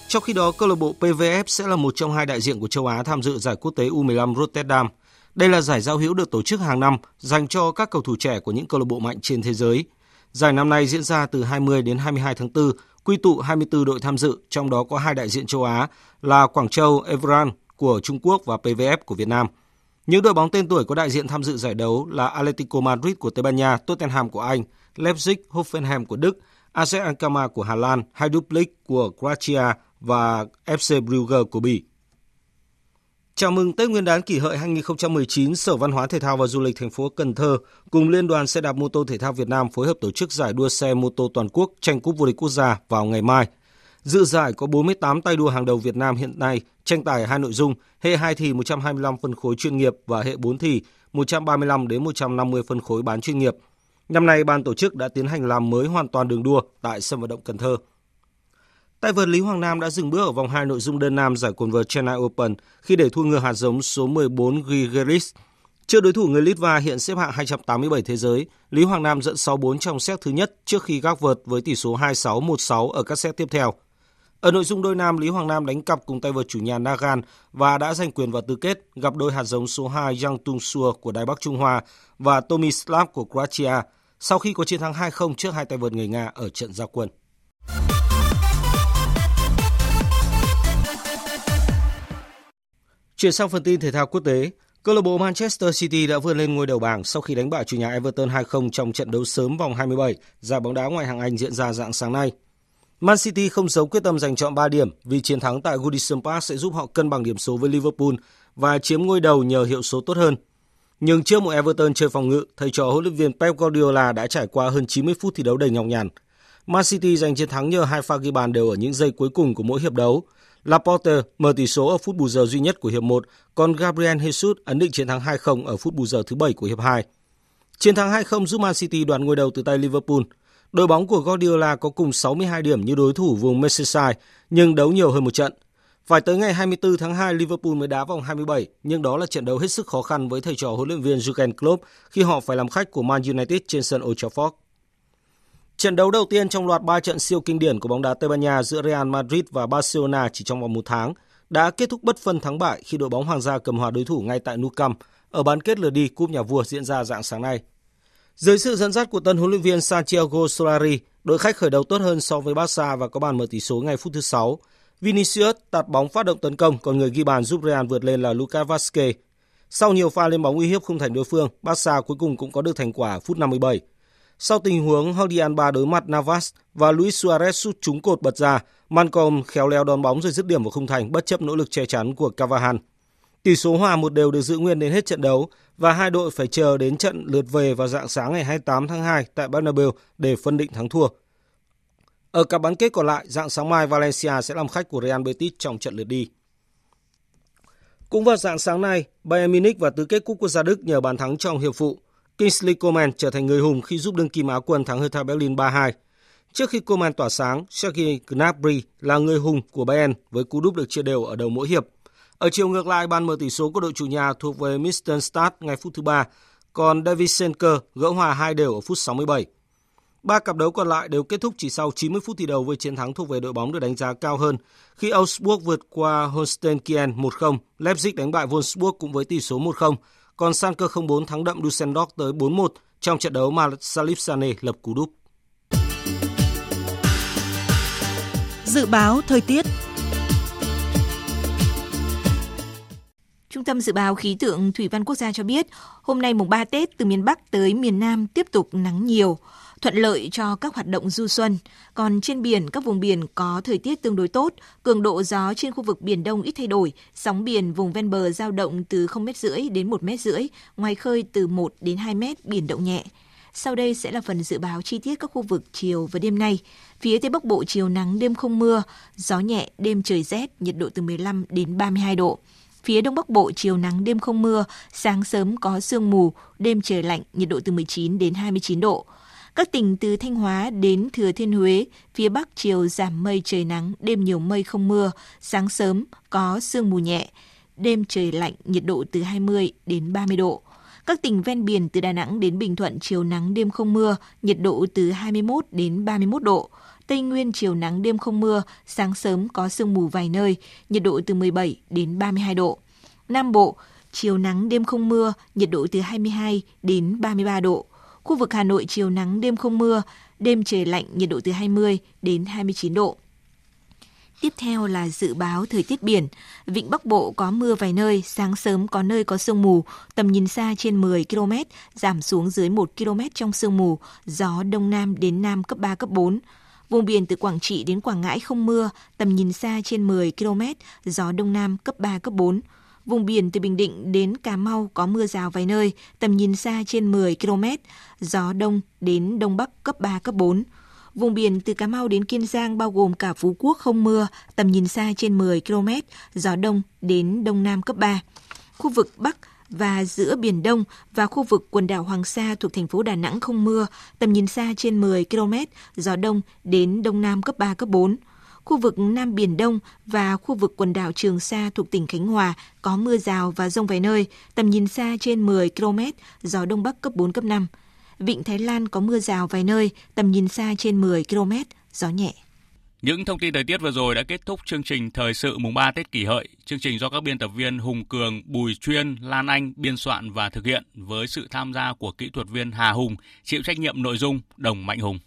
Trong khi đó, câu lạc bộ PVF sẽ là một trong hai đại diện của châu Á tham dự giải quốc tế U15 Rotterdam. Đây là giải giao hữu được tổ chức hàng năm dành cho các cầu thủ trẻ của những câu lạc bộ mạnh trên thế giới. Giải năm nay diễn ra từ 20 đến 22 tháng 4, quy tụ 24 đội tham dự, trong đó có hai đại diện châu Á là Quảng Châu Everan của Trung Quốc và PVF của Việt Nam. Những đội bóng tên tuổi có đại diện tham dự giải đấu là Atletico Madrid của Tây Ban Nha, Tottenham của Anh, Leipzig, Hoffenheim của Đức, AZ Alkmaar của Hà Lan, Hajduk của Croatia và FC Brugge của Bỉ. Chào mừng Tết Nguyên đán kỷ hợi 2019, Sở Văn hóa Thể thao và Du lịch thành phố Cần Thơ cùng Liên đoàn xe đạp mô tô thể thao Việt Nam phối hợp tổ chức giải đua xe mô tô toàn quốc tranh cúp vô địch quốc gia vào ngày mai. Dự giải có 48 tay đua hàng đầu Việt Nam hiện nay, tranh tài hai nội dung, hệ 2 thì 125 phân khối chuyên nghiệp và hệ 4 thì 135 đến 150 phân khối bán chuyên nghiệp. Năm nay ban tổ chức đã tiến hành làm mới hoàn toàn đường đua tại sân vận động Cần Thơ. Tay vợt Lý Hoàng Nam đã dừng bước ở vòng 2 nội dung đơn nam giải quần vợt Chennai Open khi để thua ngựa hạt giống số 14 Grigoris. Trước đối thủ người Litva hiện xếp hạng 287 thế giới, Lý Hoàng Nam dẫn 6-4 trong set thứ nhất trước khi gác vợt với tỷ số 26-16 ở các set tiếp theo. Ở nội dung đôi nam, Lý Hoàng Nam đánh cặp cùng tay vợt chủ nhà Nagan và đã giành quyền vào tứ kết gặp đôi hạt giống số 2 Yang Tung Sua của Đài Bắc Trung Hoa và Tomislav của Croatia sau khi có chiến thắng 2-0 trước hai tay vợt người Nga ở trận gia quân. Chuyển sang phần tin thể thao quốc tế, câu lạc bộ Manchester City đã vươn lên ngôi đầu bảng sau khi đánh bại chủ nhà Everton 2-0 trong trận đấu sớm vòng 27 giải bóng đá ngoại hạng Anh diễn ra dạng sáng nay. Man City không giấu quyết tâm giành chọn 3 điểm vì chiến thắng tại Goodison Park sẽ giúp họ cân bằng điểm số với Liverpool và chiếm ngôi đầu nhờ hiệu số tốt hơn. Nhưng trước một Everton chơi phòng ngự, thầy trò huấn luyện viên Pep Guardiola đã trải qua hơn 90 phút thi đấu đầy nhọc nhằn. Man City giành chiến thắng nhờ hai pha ghi bàn đều ở những giây cuối cùng của mỗi hiệp đấu. Laporte mở tỷ số ở phút bù giờ duy nhất của hiệp 1, còn Gabriel Jesus ấn định chiến thắng 2-0 ở phút bù giờ thứ 7 của hiệp 2. Chiến thắng 2-0 giúp Man City đoạt ngôi đầu từ tay Liverpool. Đội bóng của Guardiola có cùng 62 điểm như đối thủ vùng Merseyside, nhưng đấu nhiều hơn một trận. Phải tới ngày 24 tháng 2 Liverpool mới đá vòng 27, nhưng đó là trận đấu hết sức khó khăn với thầy trò huấn luyện viên Jurgen Klopp khi họ phải làm khách của Man United trên sân Old Trafford. Trận đấu đầu tiên trong loạt 3 trận siêu kinh điển của bóng đá Tây Ban Nha giữa Real Madrid và Barcelona chỉ trong vòng một tháng đã kết thúc bất phân thắng bại khi đội bóng Hoàng gia cầm hòa đối thủ ngay tại Nou Camp ở bán kết lượt đi Cúp Nhà Vua diễn ra dạng sáng nay. Dưới sự dẫn dắt của tân huấn luyện viên Santiago Solari, đội khách khởi đầu tốt hơn so với Barca và có bàn mở tỷ số ngay phút thứ 6. Vinicius tạt bóng phát động tấn công, còn người ghi bàn giúp Real vượt lên là Lucas Vazquez. Sau nhiều pha lên bóng uy hiếp không thành đối phương, Barca cuối cùng cũng có được thành quả phút 57. Sau tình huống Jordi Alba đối mặt Navas và Luis Suarez sút trúng cột bật ra, Malcolm khéo léo đón bóng rồi dứt điểm vào khung thành bất chấp nỗ lực che chắn của Cavahan. Tỷ số hòa một đều được giữ nguyên đến hết trận đấu và hai đội phải chờ đến trận lượt về vào dạng sáng ngày 28 tháng 2 tại Bernabeu để phân định thắng thua. Ở cặp bán kết còn lại, dạng sáng mai Valencia sẽ làm khách của Real Betis trong trận lượt đi. Cũng vào dạng sáng nay, Bayern Munich và tứ kết cúp quốc gia Đức nhờ bàn thắng trong hiệp phụ. Kingsley Coman trở thành người hùng khi giúp đương kim Á quân thắng Hertha Berlin 3-2. Trước khi Coman tỏa sáng, Sergei Gnabry là người hùng của Bayern với cú đúp được chia đều ở đầu mỗi hiệp. Ở chiều ngược lại, bàn mở tỷ số của đội chủ nhà thuộc về Mistenstadt ngay phút thứ ba, còn David Senker gỡ hòa hai đều ở phút 67. Ba cặp đấu còn lại đều kết thúc chỉ sau 90 phút thi đấu với chiến thắng thuộc về đội bóng được đánh giá cao hơn. Khi Augsburg vượt qua Holstein Kiel 1-0, Leipzig đánh bại Wolfsburg cũng với tỷ số 1-0, còn Schalke 04 thắng đậm Düsseldorf tới 4-1 trong trận đấu mà Salif Sane lập cú đúp. Dự báo thời tiết Trung tâm Dự báo Khí tượng Thủy văn Quốc gia cho biết, hôm nay mùng 3 Tết từ miền Bắc tới miền Nam tiếp tục nắng nhiều, thuận lợi cho các hoạt động du xuân. Còn trên biển, các vùng biển có thời tiết tương đối tốt, cường độ gió trên khu vực Biển Đông ít thay đổi, sóng biển vùng ven bờ giao động từ 0,5 m rưỡi đến 1,5 m rưỡi, ngoài khơi từ 1 đến 2 m, biển động nhẹ. Sau đây sẽ là phần dự báo chi tiết các khu vực chiều và đêm nay. Phía Tây Bắc Bộ chiều nắng, đêm không mưa, gió nhẹ, đêm trời rét, nhiệt độ từ 15 đến 32 độ. Phía Đông Bắc Bộ chiều nắng đêm không mưa, sáng sớm có sương mù, đêm trời lạnh, nhiệt độ từ 19 đến 29 độ. Các tỉnh từ Thanh Hóa đến Thừa Thiên Huế, phía Bắc chiều giảm mây trời nắng, đêm nhiều mây không mưa, sáng sớm có sương mù nhẹ, đêm trời lạnh, nhiệt độ từ 20 đến 30 độ. Các tỉnh ven biển từ Đà Nẵng đến Bình Thuận chiều nắng đêm không mưa, nhiệt độ từ 21 đến 31 độ. Tây Nguyên chiều nắng đêm không mưa, sáng sớm có sương mù vài nơi, nhiệt độ từ 17 đến 32 độ. Nam Bộ, chiều nắng đêm không mưa, nhiệt độ từ 22 đến 33 độ. Khu vực Hà Nội chiều nắng đêm không mưa, đêm trời lạnh, nhiệt độ từ 20 đến 29 độ. Tiếp theo là dự báo thời tiết biển. Vịnh Bắc Bộ có mưa vài nơi, sáng sớm có nơi có sương mù, tầm nhìn xa trên 10 km, giảm xuống dưới 1 km trong sương mù, gió Đông Nam đến Nam cấp 3, cấp 4. Vùng biển từ Quảng Trị đến Quảng Ngãi không mưa, tầm nhìn xa trên 10 km, gió Đông Nam cấp 3, cấp 4. Vùng biển từ Bình Định đến Cà Mau có mưa rào vài nơi, tầm nhìn xa trên 10 km, gió đông đến đông bắc cấp 3, cấp 4. Vùng biển từ Cà Mau đến Kiên Giang bao gồm cả Phú Quốc không mưa, tầm nhìn xa trên 10 km, gió đông đến đông nam cấp 3. Khu vực Bắc và giữa Biển Đông và khu vực quần đảo Hoàng Sa thuộc thành phố Đà Nẵng không mưa, tầm nhìn xa trên 10 km, gió đông đến đông nam cấp 3, cấp 4. Khu vực Nam Biển Đông và khu vực quần đảo Trường Sa thuộc tỉnh Khánh Hòa có mưa rào và rông vài nơi, tầm nhìn xa trên 10 km, gió Đông Bắc cấp 4, cấp 5. Vịnh Thái Lan có mưa rào vài nơi, tầm nhìn xa trên 10 km, gió nhẹ. Những thông tin thời tiết vừa rồi đã kết thúc chương trình Thời sự mùng 3 Tết kỷ hợi. Chương trình do các biên tập viên Hùng Cường, Bùi Chuyên, Lan Anh biên soạn và thực hiện với sự tham gia của kỹ thuật viên Hà Hùng, chịu trách nhiệm nội dung Đồng Mạnh Hùng.